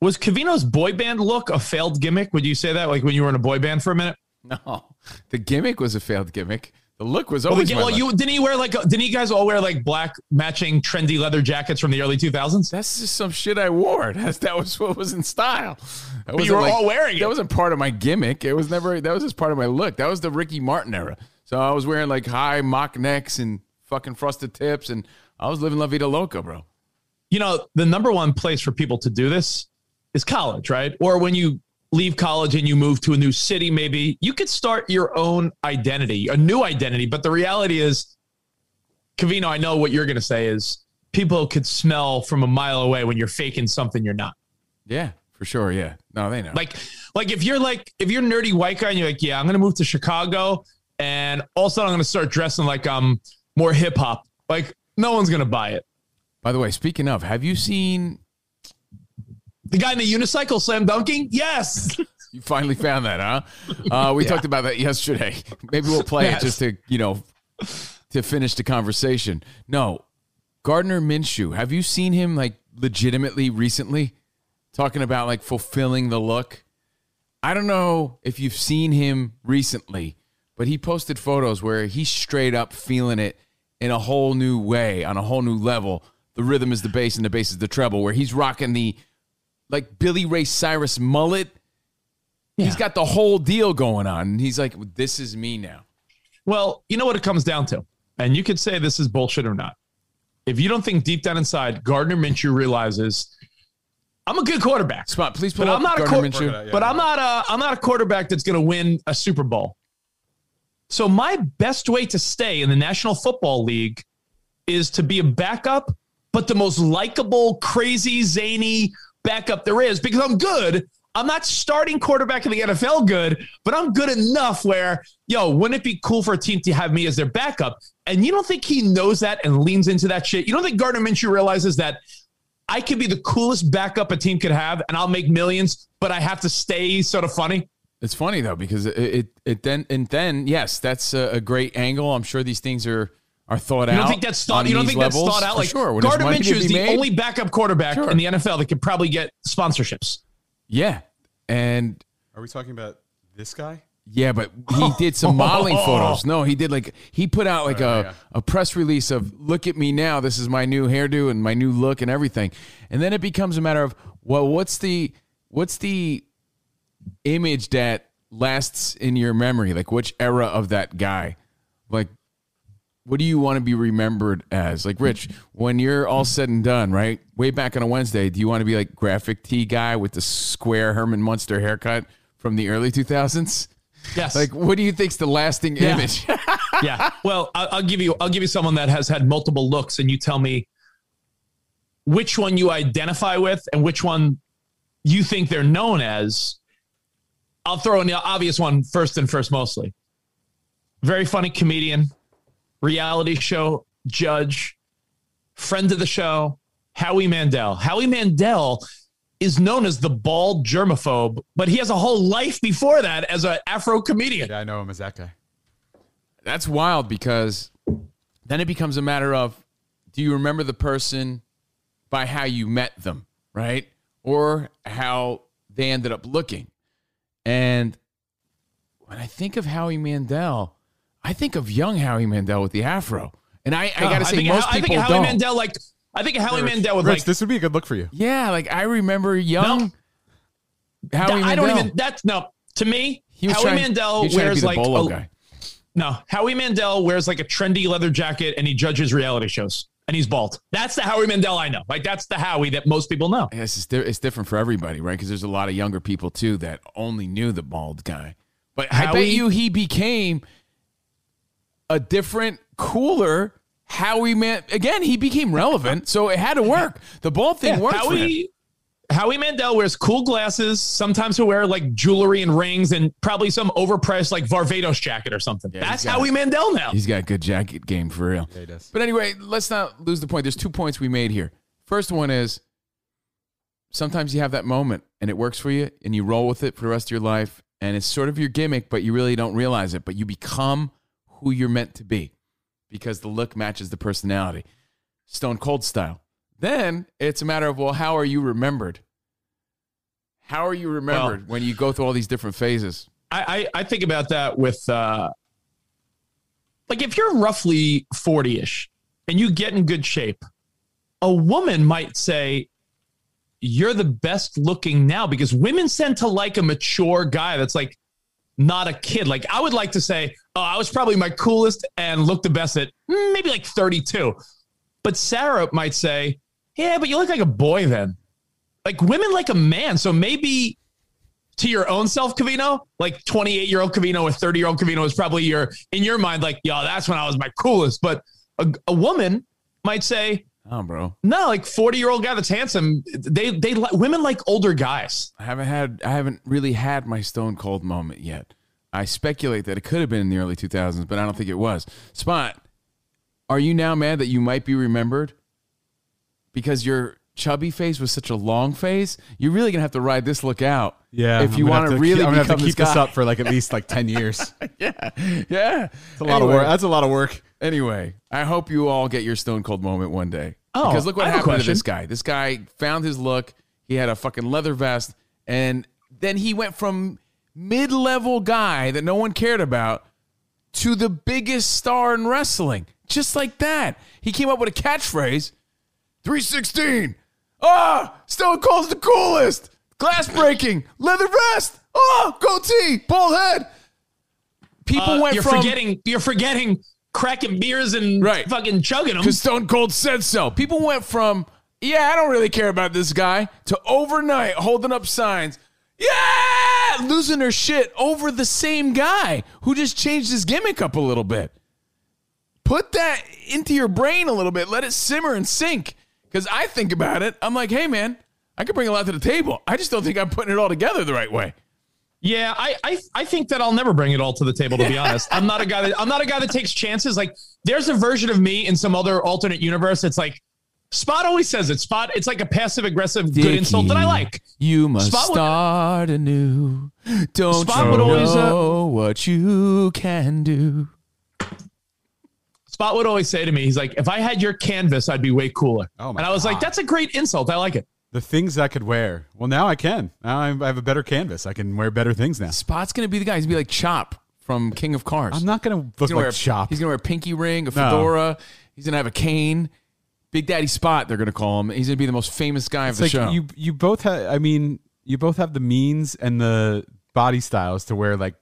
Was Covino's boy band look a failed gimmick? Would you say that, like when you were in a boy band for a minute? no, the gimmick was a failed gimmick. The look was Well, always. well luck. you didn't he wear like didn't you guys all wear like black matching trendy leather jackets from the early 2000s? That's just some shit I wore. That's, that was what was in style. That you wasn't were all wearing it. That wasn't part of my gimmick. It was never. That was just part of my look. That was the Ricky Martin era. So I was wearing like high mock necks and fucking frosted tips, and I was living la vida loca, bro. You know, the number one place for people to do this is college, right? Or when you leave college and you move to a new city, maybe you could start your own identity, a new identity. But the reality is, Covino, I know what you're going to say is people could smell from a mile away when you're faking something you're not. Yeah, for sure. Yeah. No, they know. Like, like if you're like if you're a nerdy white guy and you're like, yeah, I'm gonna move to Chicago, and all of a sudden I'm gonna start dressing like I'm more hip hop. Like, no one's gonna buy it. By the way, speaking of, have you seen? The guy in the unicycle slam dunking, yes. You finally found that, huh? Uh, we talked about that yesterday. Maybe we'll play Yes. it just to you know to finish the conversation. No, Gardner Minshew. Have you seen him like legitimately recently talking about like fulfilling the look? I don't know if you've seen him recently, but he posted photos where he's straight up feeling it in a whole new way, on a whole new level. The rhythm is the bass and the bass is the treble, where he's rocking the like Billy Ray Cyrus mullet He's got the whole deal going on. And he's like, this is me now. Well, you know what it comes down to, and you could say this is bullshit or not. If you don't think deep down inside, Gardner Minshew realizes I'm a good quarterback. Spot, please pull But up I'm not a Gardner quar- Minshew. but I'm not a I'm not a quarterback that's going to win a Super Bowl. So my best way to stay in the National Football League is to be a backup, but the most likable, crazy, zany backup there is because I'm good. I'm not starting quarterback in the NFL good, but I'm good enough where, yo, wouldn't it be cool for a team to have me as their backup? And you don't think he knows that and leans into that shit? You don't think Gardner Minshew realizes that I could be the coolest backup a team could have and I'll make millions, but I have to stay sort of funny? It's funny though because it it, it then and then yes, that's a, a great angle. I'm sure these things are are thought You out. don't think that's thought? You don't these think that's thought out? For Like sure, when there's Gardner money to Minshew is the made. only backup quarterback Sure. in the NFL that could probably get sponsorships. Yeah, and Are we talking about this guy? yeah, but he did some modeling photos. No, he did like he put out like oh, a yeah. a press release of look at me now. This is my new hairdo and my new look and everything. And then it becomes a matter of well, what's the what's the image that lasts in your memory? Like which era of that guy? Like what do you want to be remembered as? Like Rich, when you're all said and done, right? Way back on a Wednesday, do you want to be like graphic tee guy with the square Herman Munster haircut from the early 2000s? Yes. Like what do you think's the lasting Yeah. image? yeah. Well, I'll, I'll give you I'll give you someone that has had multiple looks, and you tell me which one you identify with and which one you think they're known as. I'll throw in the obvious one first and first, mostly. Very funny comedian, reality show judge, friend of the show, Howie Mandel. Howie Mandel is known as the bald germaphobe, but he has a whole life before that as an Afro comedian. Yeah, I know him as that guy. That's wild because then it becomes a matter of do you remember the person by how you met them, right? Or how they ended up looking. And when I think of Howie Mandel, I think of young Howie Mandel with the afro. And I, I got to say, think, most I think people Howie don't. Mandel, like I think Howie Rich, Mandel with Rich, like this would be a good look for you. yeah, like I remember young Howie Mandel. I don't even. That's no to me. Howie trying, Mandel he was trying to be wears like bolo a- guy. no. Howie Mandel wears like a trendy leather jacket and he judges reality shows and he's bald. That's the Howie Mandel I know. Like that's the Howie that most people know. Yes, it's, di- it's different for everybody, right? Because there's a lot of younger people too that only knew the bald guy. But I bet you he became a different, cooler Howie man. Again, he became relevant, so it had to work. The bald thing Yeah, worked for him. Howie. Howie Mandel wears cool glasses. Sometimes he'll wear like jewelry and rings and probably some overpriced like Varvatos jacket or something. Yeah, That's he's got Howie it. Mandel now. He's got a good jacket game for real. he does. But anyway, let's not lose the point. There's two points we made here. First one is sometimes you have that moment and it works for you and you roll with it for the rest of your life and it's sort of your gimmick, but you really don't realize it. But you become who you're meant to be because the look matches the personality, Stone Cold style. Then it's a matter of well, how are you remembered? How are you remembered when you go through all these different phases? I, I, I think about that with uh, like if you're roughly 40-ish and you get in good shape, a woman might say, You're the best looking now because women tend to like a mature guy that's like not a kid. Like I would like to say, Oh, I was probably my coolest and looked the best at maybe like 32. But Sarah might say, Yeah, but you look like a boy then. Like women like a man. So maybe to your own self, Covino, like 28 year old Covino or 30 year old Covino is probably your, in your mind, like, yo, that's when I was my coolest. But a, a woman might say, Oh, bro. no, like 40 year old guy that's handsome. They, they, women like older guys. I haven't had I haven't really had my stone cold moment yet. I speculate that it could have been in the early 2000s, but I don't think it was. Spot, are you now mad that you might be remembered because your chubby phase was such a long phase? You're really gonna have to ride this look out. Yeah, if you want to really keep, I'm gonna have to keep this, this up for like at least like ten years. yeah, yeah. It's a lot of work. That's a lot of work. Anyway, I hope you all get your stone cold moment one day. Oh, because look what I have a happened to this guy. This guy found his look. He had a fucking leather vest, and then he went from mid-level guy that no one cared about to the biggest star in wrestling, just like that. He came up with a catchphrase: "316, ah, Stone Cold's the coolest, glass breaking, leather vest, Oh, goatee, bald head. People Uh, went you're from forgetting. You're forgetting cracking beers and Right. fucking chugging them. because Stone Cold said so. People went from yeah, I don't really care about this guy to overnight holding up signs. Yeah, losing her shit over the same guy who just changed his gimmick up a little bit. Put that into your brain a little bit. Let it simmer and sink. Because I think about it, I'm like, hey man, I could bring a lot to the table. I just don't think I'm putting it all together the right way. Yeah, I, I I think that I'll never bring it all to the table. To be honest, I'm not a guy that I'm not a guy that takes chances. Like, there's a version of me in some other alternate universe. It's like Spot always says it. Spot, it's like a passive aggressive good insult that I like. You must Spot would- start anew. Don't Spot you would always, uh, know what you can do? Spot would always say to me, he's like, if I had your canvas, I'd be way cooler. Oh my and I was like, that's a great insult. I like it. The things I could wear. Well, now I can. Now I'm- have a better canvas. I can wear better things now. Spot's gonna be the guy. He's gonna be like Chop from King of Cars. I'm not going to He's look gonna like wear, Chop. He's gonna wear a pinky ring, a fedora. He's gonna have a cane. Big Daddy Spot, they're gonna call him. He's gonna be the most famous guy It's of the like show. you you both have. I mean, you both have the means and the body styles to wear like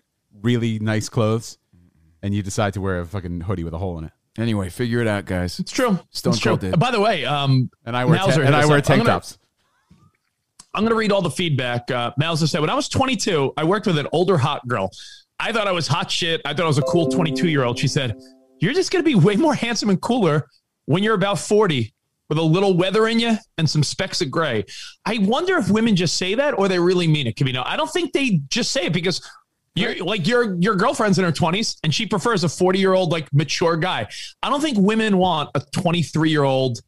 really nice clothes, and you decide to wear a fucking hoodie with a hole in it. anyway, figure it out, guys. It's true. Stone it's true. Cold did. By the way, um, And I wear Mauser ta- and I wear up. I'm tank gonna- tops. I'm going to read all the feedback. Uh, Mauser said, when I was 22, I worked with an older hot girl. I thought I was hot shit. I thought I was a cool 22 year old. She said, you're just going to be way more handsome and cooler when you're about 40 with a little weather in you and some specks of gray. I wonder if women just say that or they really mean it, Covino. I don't think they just say it because you're like your your girlfriend's in her 20s and she prefers a 40 year old like mature guy. I don't think women want a 23 year old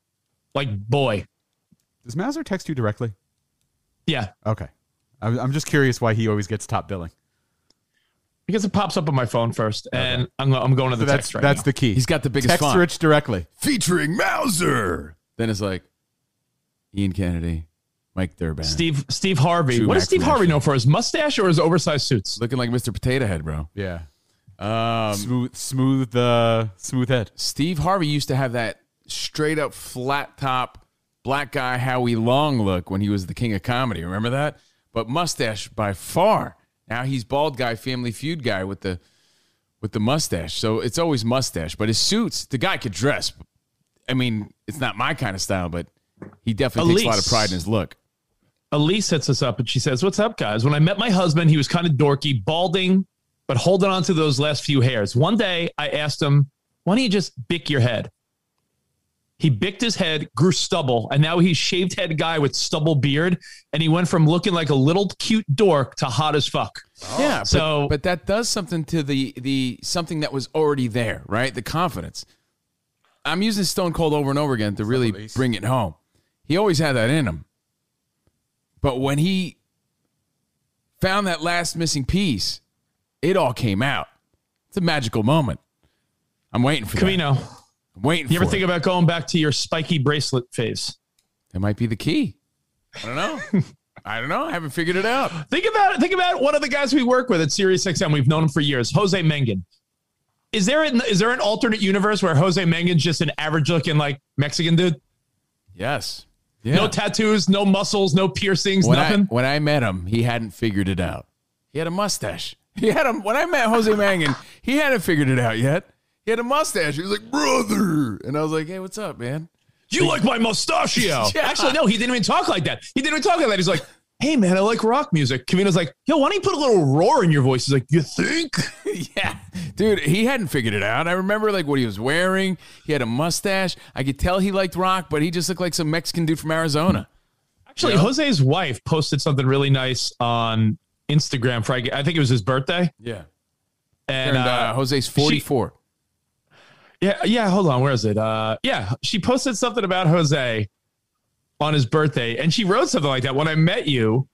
like boy. Does Mauser text you directly? Yeah. Okay. I'm just curious why he always gets top billing. Because it pops up on my phone first, and I'm, I'm going to the So that's text right that's now. the key. He's got the biggest text font. Rich directly. Featuring Mauser. Then it's like Ian Kennedy, Mike Durban, Steve Steve Harvey. True what does Steve Harvey know for his mustache or his oversized suits? looking like Mr. Potato Head, bro. Yeah. Um, Smooth smooth uh, smooth head. Steve Harvey used to have that straight up flat top black guy Howie Long look when he was the king of comedy. Remember that? But mustache by far. Now he's bald guy, Family Feud guy with the with the mustache. So it's always mustache. But his suits, the guy could dress. I mean, it's not my kind of style, but he definitely takes a lot of pride in his look. Elise hits us up and she says, What's up, guys? When I met my husband, he was kind of dorky, balding, but holding on to those last few hairs. One day I asked him, Why don't you just bick your head? He bicked his head, grew stubble, and now he's shaved head guy with stubble beard. And he went from looking like a little cute dork to hot as fuck. Yeah, So- but that does something to the the something that was already there, right? The confidence. I'm using Stone Cold over and over again to really Elise. bring it home. He always had that in him. But when he found that last missing piece, it all came out. It's a magical moment. I'm waiting for that. I'm waiting you for ever think it. about going back to your spiky bracelet phase? that might be the key. I don't know. I don't know. I haven't figured it out. Think about it. Think about one of the guys we work with at Sirius XM. We've known him for years, Jose Mangin. Is there an, is there an alternate universe where Jose Mangin's just an average looking like Mexican dude? Yes. Yeah. No tattoos, no muscles, no piercings, when nothing. I, when I met him, he hadn't figured it out. He had a mustache. He had him when I met Jose Mangin. He hadn't figured it out yet. He had a mustache. He was like, "Brother," and I was like, "Hey, what's up, man?" you like my mustachio? Yeah. Actually, no, he didn't even talk like that. He didn't even talk like that. He's like, "Hey, man, I like rock music." Covino's like, "Yo, why don't you put a little roar in your voice?" He's like, "You think?" yeah, dude, he hadn't figured it out. I remember like what he was wearing. He had a mustache. I could tell he liked rock, but he just looked like some Mexican dude from Arizona. Actually, Jose's wife posted something really nice on Instagram for I think it was his birthday, Yeah, and, and uh, Jose's forty-four. Yeah, yeah. Hold on, where is it? Uh, yeah, she posted something about Jose on his birthday, and she wrote something like that. When I met you,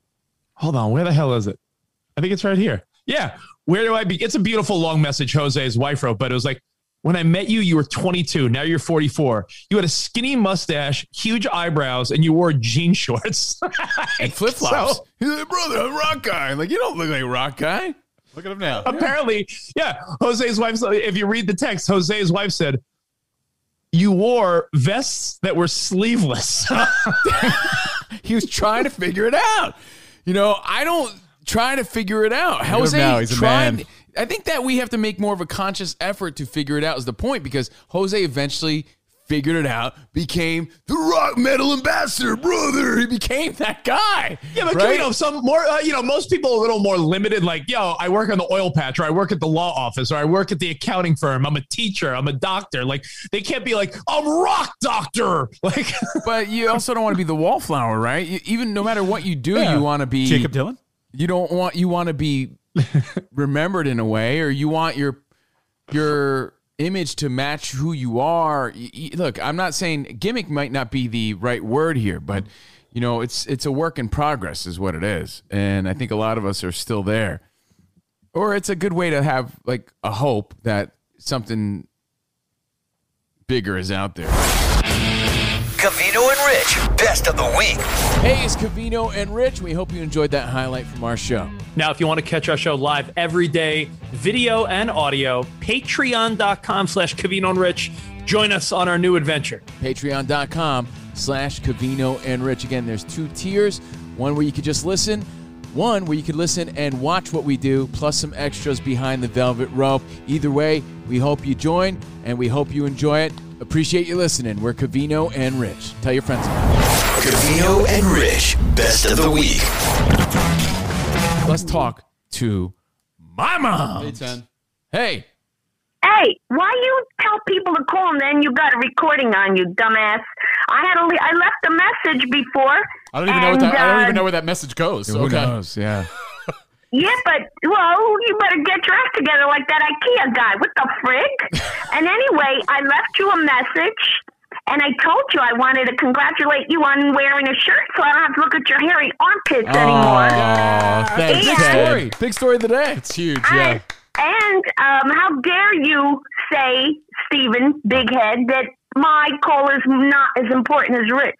hold on, where the hell is it? I think it's right here. Yeah, where do I be? It's a beautiful long message Jose's wife wrote, but it was like, when I met you, you were 22. Now you're 44. You had a skinny mustache, huge eyebrows, and you wore jean shorts. and flip flops. So- He's like, brother, I'm rock guy. I'm like, you don't look like a rock guy. Look at him now. apparently, yeah. Jose's wife. If you read the text, Jose's wife said, "You wore vests that were sleeveless." He was trying to figure it out. You know, I don't trying to figure it out. at Jose now, he's a man. I think that we have to make more of a conscious effort to figure it out. Is the point because Jose eventually figured it out, became the rock metal ambassador, brother. He became that guy. Yeah, but right? you know, some more, uh, you know, most people are a little more limited. Like, yo, I work on the oil patch, or I work at the law office, or I work at the accounting firm. I'm a teacher. I'm a doctor. Like, they can't be like, I'm rock doctor. Like, but you also don't want to be the wallflower, right? You, even no matter what you do, Yeah. you want to be Jakob Dylan. You don't want you want to be remembered in a way, or you want your your image to match who you are. Look, I'm not saying gimmick might not be the right word here, but you know, it's it's a work in progress, is what it is, and I think a lot of us are still there. Or it's a good way to have like a hope that something bigger is out there. Covino and Rich, best of the week. Hey, it's Covino and Rich. We hope you enjoyed that highlight from our show. Now, if you want to catch our show live every day, video and audio, patreon.com slash Covino and Rich. Join us on our new adventure. patreon.com slash Covino and Rich. Again, there's two tiers. One where you could just listen, one where you could listen and watch what we do, plus some extras behind the velvet rope. Either way, we hope you join and we hope you enjoy it. Appreciate you listening. We're Covino and Rich. Tell your friends about it. Covino and Rich, best of the week. Let's talk to my mom. Hey, 10. Hey, Hey, why you tell people to call and then you got a recording on you, dumbass? I had a le- I left a message before. I don't even know what and, that, I don't uh, even know where that message goes. who okay. knows? Yeah. Yeah, but well, you better get your act together like that IKEA guy. What the frig? and anyway, I left you a message, and I told you I wanted to congratulate you on wearing a shirt, so I don't have to look at your hairy armpits anymore. Oh, thanks, Big story. Big story of the day. It's huge. And, and um, how dare you say, Stephen, big head, that my call is not as important as Rich?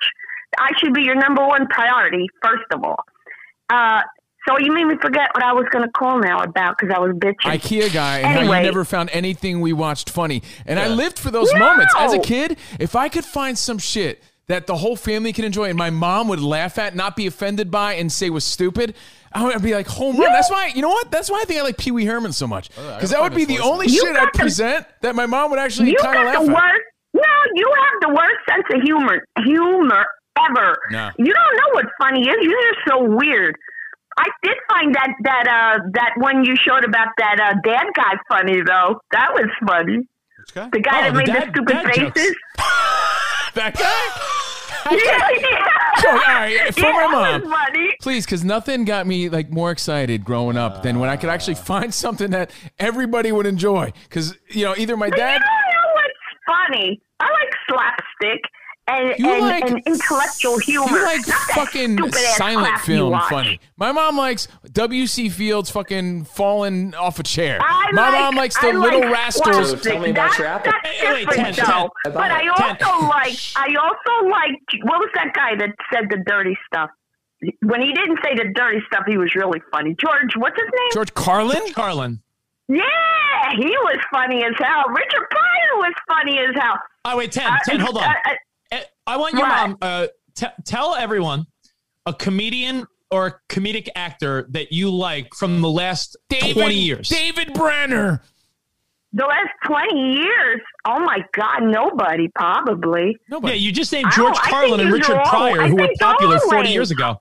I should be your number one priority, first of all. Uh, so you made me forget what I was going to call now about because I was bitching. IKEA guy and how you never found anything we watched funny. And I lived for those moments. As a kid, if I could find some shit that the whole family could enjoy and my mom would laugh at, not be offended by, and say was stupid, I would be like, home run. That's why, you know what? That's why I think I like Pee Wee Herman so much. Because that would be the only shit I'd the- present that my mom would actually you kind of got laugh the at. worst. No, you have the worst sense of humor, humor ever. No. You don't know what funny is. You're just so weird. I did find that that uh that one you showed about that uh dad guy funny though. That was funny. guy? The guy Oh, that the made dad- the stupid faces. That guy? yeah, yeah. So, all right, for yeah, my mom. Please, because nothing got me like more excited growing up than when I could actually find something that everybody would enjoy. Because you know, either my dad, you know what's funny? I like slapstick and, you and, like and intellectual humor. You like Not fucking silent crap film funny. My mom likes W.C. Fields fucking falling off a chair. I my like, mom likes the I Little like Rascals. slapstick. Tell me about That's- your apple. That's Hey, wait, different, Ted, though. Ted, but I also like, I also like, what was that guy that said the dirty stuff? When he didn't say the dirty stuff, he was really funny. George, what's his name? George Carlin. Carlin. Yeah, he was funny as hell. Richard Pryor was funny as hell. Oh, wait, 10, Uh, 10, hold on. uh, uh, I want your What? mom, uh, t- tell everyone a comedian or a comedic actor that you like from the last 20 years. David Brenner. the last 20 years, oh my God, nobody probably. Nobody. Yeah, you just named George Carlin and Richard Pryor, I who were popular all 40 lame. years ago.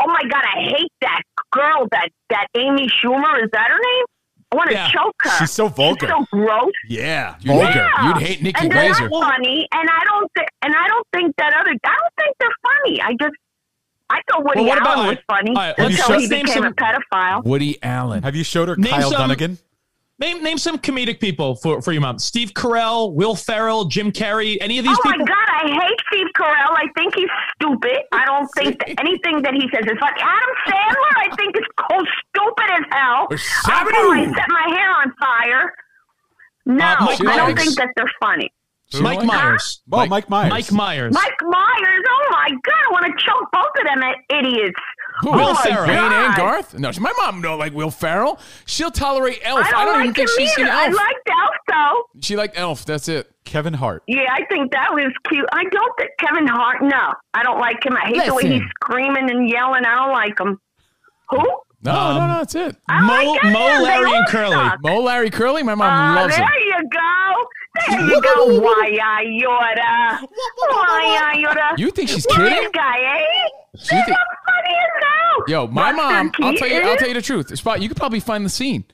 Oh my God, I hate that girl, that, that Amy Schumer. Is that her name? I want to Yeah. choke her. She's so vulgar. She's so gross. Yeah, Vulgar. Yeah. You'd hate Nikki and they're Glazer. not funny, and I don't think, and I don't think that other. I don't think they're funny. I just, I thought Woody Well, what about- Allen was funny all right, let's- until he became some- a pedophile. Woody Allen. Have you showed her Name Kyle some- Dunnigan? Name name some comedic people for, for your mom. Steve Carell, Will Ferrell, Jim Carrey, any of these Oh my people? God, I hate Steve Carell. I think he's stupid. I don't think that anything that he says is funny. Adam Sandler, I think is so stupid as hell. I'll set my hair on fire. No, Uh, Mike I don't think that they're funny. Mike Huh? Myers. Oh, Mike, Myers. Mike Myers. Mike Myers, oh my God, I want to choke both of them idiots. Who? Will oh my Ferrell. Wayne and Garth? No, my mom don't like Will Ferrell. She'll tolerate Elf. I don't, even like think him she's seen Elf. I liked Elf though. she liked Elf. That's it. Kevin Hart. Yeah, I think that was cute. I don't think Kevin Hart. No, I don't like him. I hate the way he's screaming and yelling. I don't like him. Who? No, um, no, no, that's it. Mo, God, Moe, Larry, and Curly. suck. Moe, Larry, Curly. My mom Oh, loves there him. you go. There you go. Why I. Why I. You think she's kidding? Guy, eh? She think- funny as hell. Yo, my mom. I'll tell you. I'll tell you the truth. Spot. You could probably find the scene.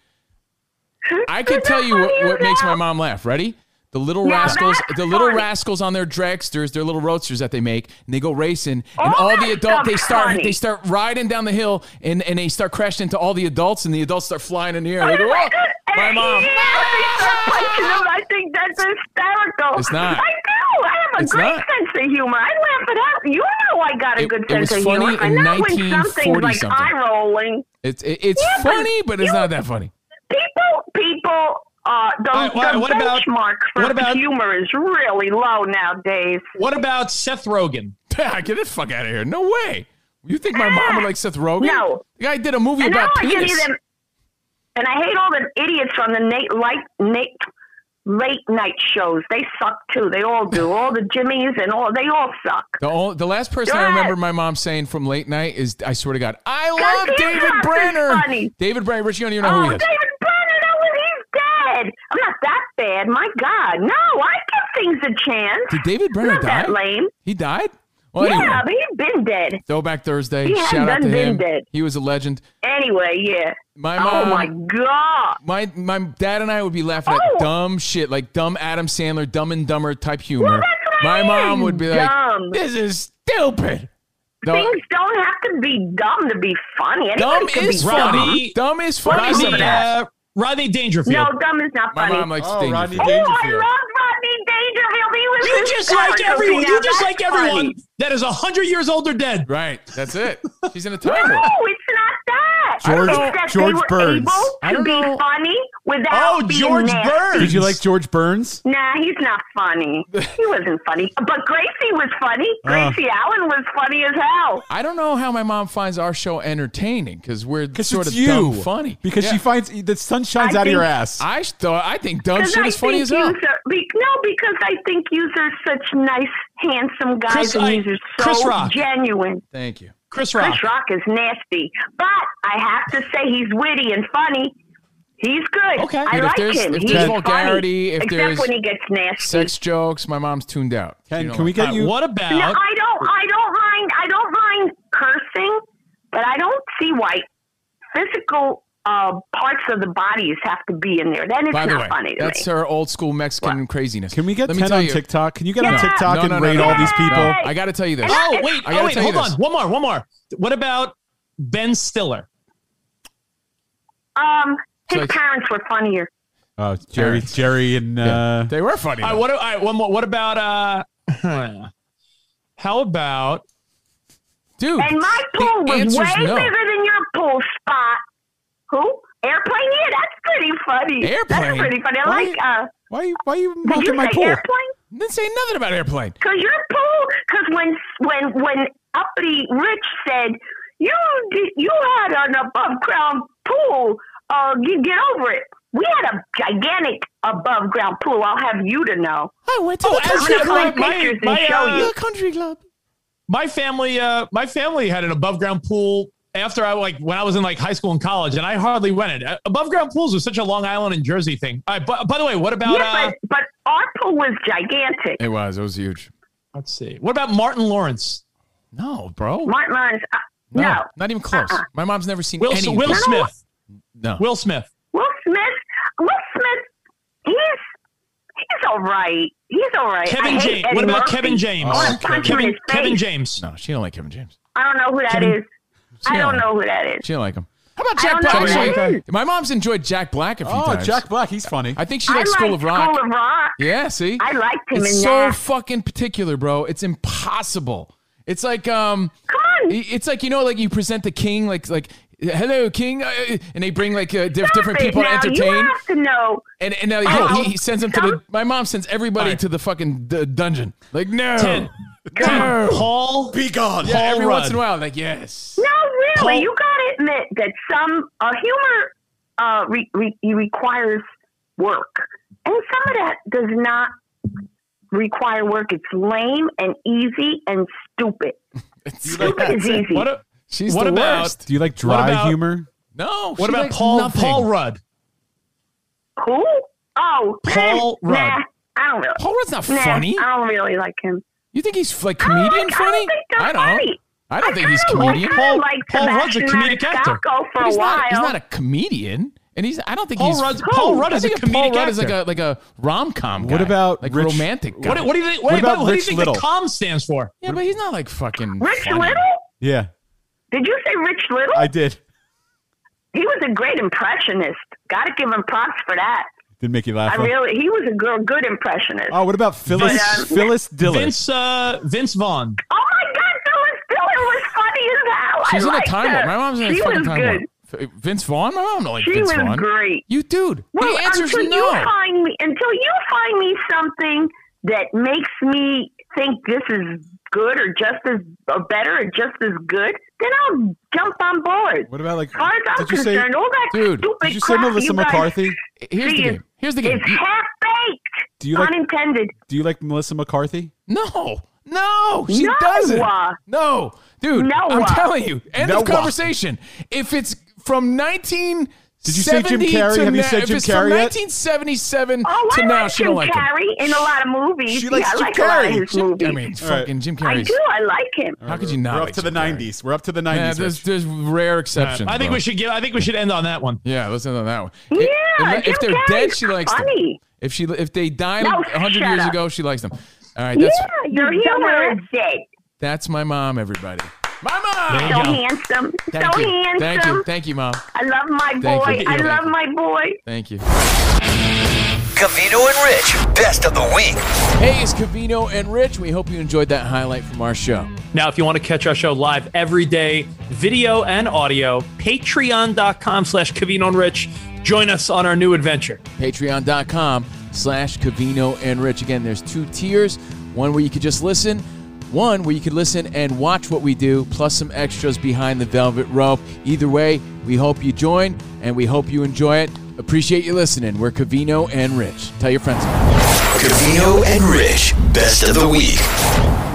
I could tell you what, what makes my mom laugh. Ready? The little Now rascals, that's the little funny. rascals on their dragsters, their little roadsters that they make, and they go racing, and Oh, all the adults they start funny. they start riding down the hill, and, and they start crashing into all the adults, and the adults start flying in the air. They go, oh, my mom. Yeah, they start punching him. I think that's hysterical. It's not. I do. I have a It's great not. sense of humor. I laugh it out. You know I got a It- good it sense was of funny humor. I in know when something's 1940 like something. eye rolling. It's it, it's Yeah, funny, but it's you- not that funny. People, people, uh, the, All right, what- the what about- benchmark for what about- humor is really low nowadays. What about Seth Rogen? Get the fuck out of here! No way. You think my mom would like Seth Rogen? No. The guy did a movie And I about don't like any penis. And I hate all the idiots on the late, light, late, late night shows. They suck too. They all do. All the Jimmys and all. They all suck. The, only, the last person I remember my mom saying from late night is, I swear to God, I love David Brenner. David Brenner, Rich, you don't even know oh, who he is. David Brenner, that was he's dead. I'm not that bad. My God, no. I give things a chance. Did David Brenner die? that lame. He died? Well, anyway, yeah, but he's been dead. Throwback Thursday. He Shout out to done been him. dead. He was a legend. Anyway, yeah. My mom, oh my God. My my dad and I would be laughing Oh. at dumb shit like dumb Adam Sandler, Dumb and Dumber type humor. Well, that's what I my mom would be like, dumb. "This is stupid." No, Things don't have to be dumb to be funny. Anybody dumb is be funny. Rodney- Dumb is What funny. is Rodney, uh, Rodney Dangerfield. No, dumb is not funny. My funny. mom likes Oh, Dangerfield. Rodney Oh, I love Rodney Dangerfield. He was you just like everyone. You just like everyone funny. That is a hundred years old or dead. Right, that's it. She's in a No, time warp. it's not that. George- It's that George they were Burns. able I to don't be know. funny without Oh, being George nasty. Burns. Did you like George Burns? Nah, he's not funny. He wasn't funny. But Gracie was funny. Uh. Gracie Allen was funny as hell. I don't know how my mom finds our show entertaining because we're Because sort it's of you. dumb funny. Because Yeah. she finds the sun shines I out of your think- ass. I thought I think dumb 'Cause shit I is funny think as hell. yous are- be, no, because I think you are such nice, handsome guys, Chris- and I- you are so Rock. genuine. Thank you. Chris Rock. Chris Rock is nasty, but I have to say he's witty and funny. He's good. Okay. I if like there's- him. if He's there's funny, vulgarity, if except there's when he gets nasty. Sex jokes. My mom's tuned out. Ken, can we get you? what about? No, I don't. I don't mind. I don't mind cursing, but I don't see why physical uh, parts of the bodies have to be in there. Then it's By the not way, funny to that's me. her old school Mexican craziness. Can we get Let 10 on you- TikTok? Can you get on TikTok No, and no, no, rate no. all these people? No, I got to tell you this. Oh And- wait, I oh wait, tell you hold this. on. One more, one more. What about Ben Stiller? um, his like- parents were funnier. Oh, Jerry, Jerry, and uh, They were funny. All right, though. what? All right, one more. What about? uh How about? Dude, And my the pool was way no. bigger than your pool spot. Who? Airplane? Yeah, that's pretty funny. Airplane? That's pretty funny. I Why like. you- Uh, why, why are you did mocking you my say pool? airplane? Didn't say nothing about airplane. Because your pool, because when when when uppity Rich said you did, you had an above ground pool, uh, you get over it. We had a gigantic above ground pool. I'll have you to know. I went to Oh, the as I'm you gonna find my, pictures and my, show uh, you. country club. my family, uh, my family had an above ground pool after I like when I was in like high school and college, and I hardly went it. Uh, Above ground pools was such a Long Island and Jersey thing. All right, but by the way, what about? yeah, uh, but but our pool was gigantic. It was. It was huge. let's see. What about Martin Lawrence? No, bro. Martin Lawrence. Uh, no. not even close. Uh-uh. My mom's never seen Will, any. Will those. Smith. No. Will Smith. Will Smith. Will Smith. He's he's all right. He's all right. Kevin James. Eddie What about Murphy. Kevin James? I want to punch him in Kevin. Kevin James. No, she don't like Kevin James. I don't know who that is. Kevin- I don't know who that is. She don't like him. How about Jack don't Black? know who Actually, my mom's enjoyed Jack Black a few Oh, times. Jack Black, he's funny. I think she likes like School of Rock. School of Rock. Yeah, see? I liked him it's in so that. fucking particular, bro. It's impossible. It's like um Come on. it's like you know like you present the king like like hello king uh, and they bring like uh, diff- different it people to now. entertain You have to know. and and uh, Oh, he, he sends them to the my mom sends everybody Alright. to the fucking d- dungeon. Like no. Ten. No. Paul. Be gone. Yeah, every Paul once in a while like yes. No, really, Paul- you got to admit that some uh, humor uh, re- re- requires work, and some of that does not require work. It's lame and easy and stupid. It's, Stupid is easy. What? a- she's what the about- worst. Do you like dry about- humor? No. What about Paul nothing. Paul Rudd? Who? Oh, Paul nah, Rudd. I don't really. Paul Rudd's not nah, funny. I don't really like him. You think he's like I don't comedian like- funny? I don't think they're I don't. funny. I don't think he's kinda comedian. Like, Paul- like Paul Rudd's a comedic actor. For But he's a while. not, he's not a comedian, and he's. I don't think Paul he's. Rudd Paul Rudd is a think comedic Paul Rudd actor. is like a like a rom com. What about like Rich- romantic guy? what, what do you think? What What, about what do you think Little? the COM stands for? yeah, but he's not like fucking. Rich funny. Little? Yeah, Did you say Rich Little? I did. he was a great impressionist. Got to give him props for that. Did make you laugh? I huh? really, he was a good, good impressionist. Oh, what about Phyllis? But, um, Phyllis Diller. Vince uh, Vince Vaughn. Oh my God, Phyllis Diller was funny as hell. She's I in a liked time her. warp. My mom's in a she fucking was time good. warp. F- Vince Vaughn? My mom don't like She Vince was Vaughn. great. You dude. Well, the answer's until no. you find me, until you find me something that makes me think this is good or just as or better or just as good, then I'll jump on board. what about like? As far as I'm Did you say? concerned, all that Dude, stupid Did you say crap Melissa you guys McCarthy? Here's the see game. Here's the game. It's You- half baked. Do you like- Pun. Do you like Melissa McCarthy? No, no, she No. doesn't. No, dude, No. I'm telling you. End of conversation. If it's from 19. Did you say Jim Carrey? To Have you na- said Jim it's Carrey from yet? 1977 Oh, to I now, like she Jim don't like him. Carrey in a lot of movies. She likes yeah, I Jim like a lot of Carrey. his Jim, movies. I mean, All right. fucking Jim Carrey. I do. I like him. How could you not? We're up like to the Jim Carrey? '90s. We're up to the Yeah, '90s. there's, there's rare exceptions. I think bro. we should give. I think we should end on that one. Yeah, let's end on that one. Yeah, if, Jim if they're Carrey's dead, she likes them. If she if they died No, a hundred years up. ago, she likes them. All right, that's yeah, your humor is dead. That's my mom. Everybody, my mom. you So handsome. Thank so you, handsome. thank you, thank you, mom. I love my Thank boy. you. I Thank love you. my boy. Thank you. Covino and Rich, best of the week. Hey, it's Covino and Rich. We hope you enjoyed that highlight from our show. Now, if you want to catch our show live every day, video and audio, patreon.com slash Covino and Rich. Join us on our new adventure. Patreon.com slash Covino and Rich. Again, there's two tiers. One where you could just listen, one where you could listen and watch what we do, plus some extras behind the velvet rope. Either way, we hope you join and we hope you enjoy it. Appreciate you listening. We're Covino and Rich. Tell your friends. Covino and Rich, best of the week.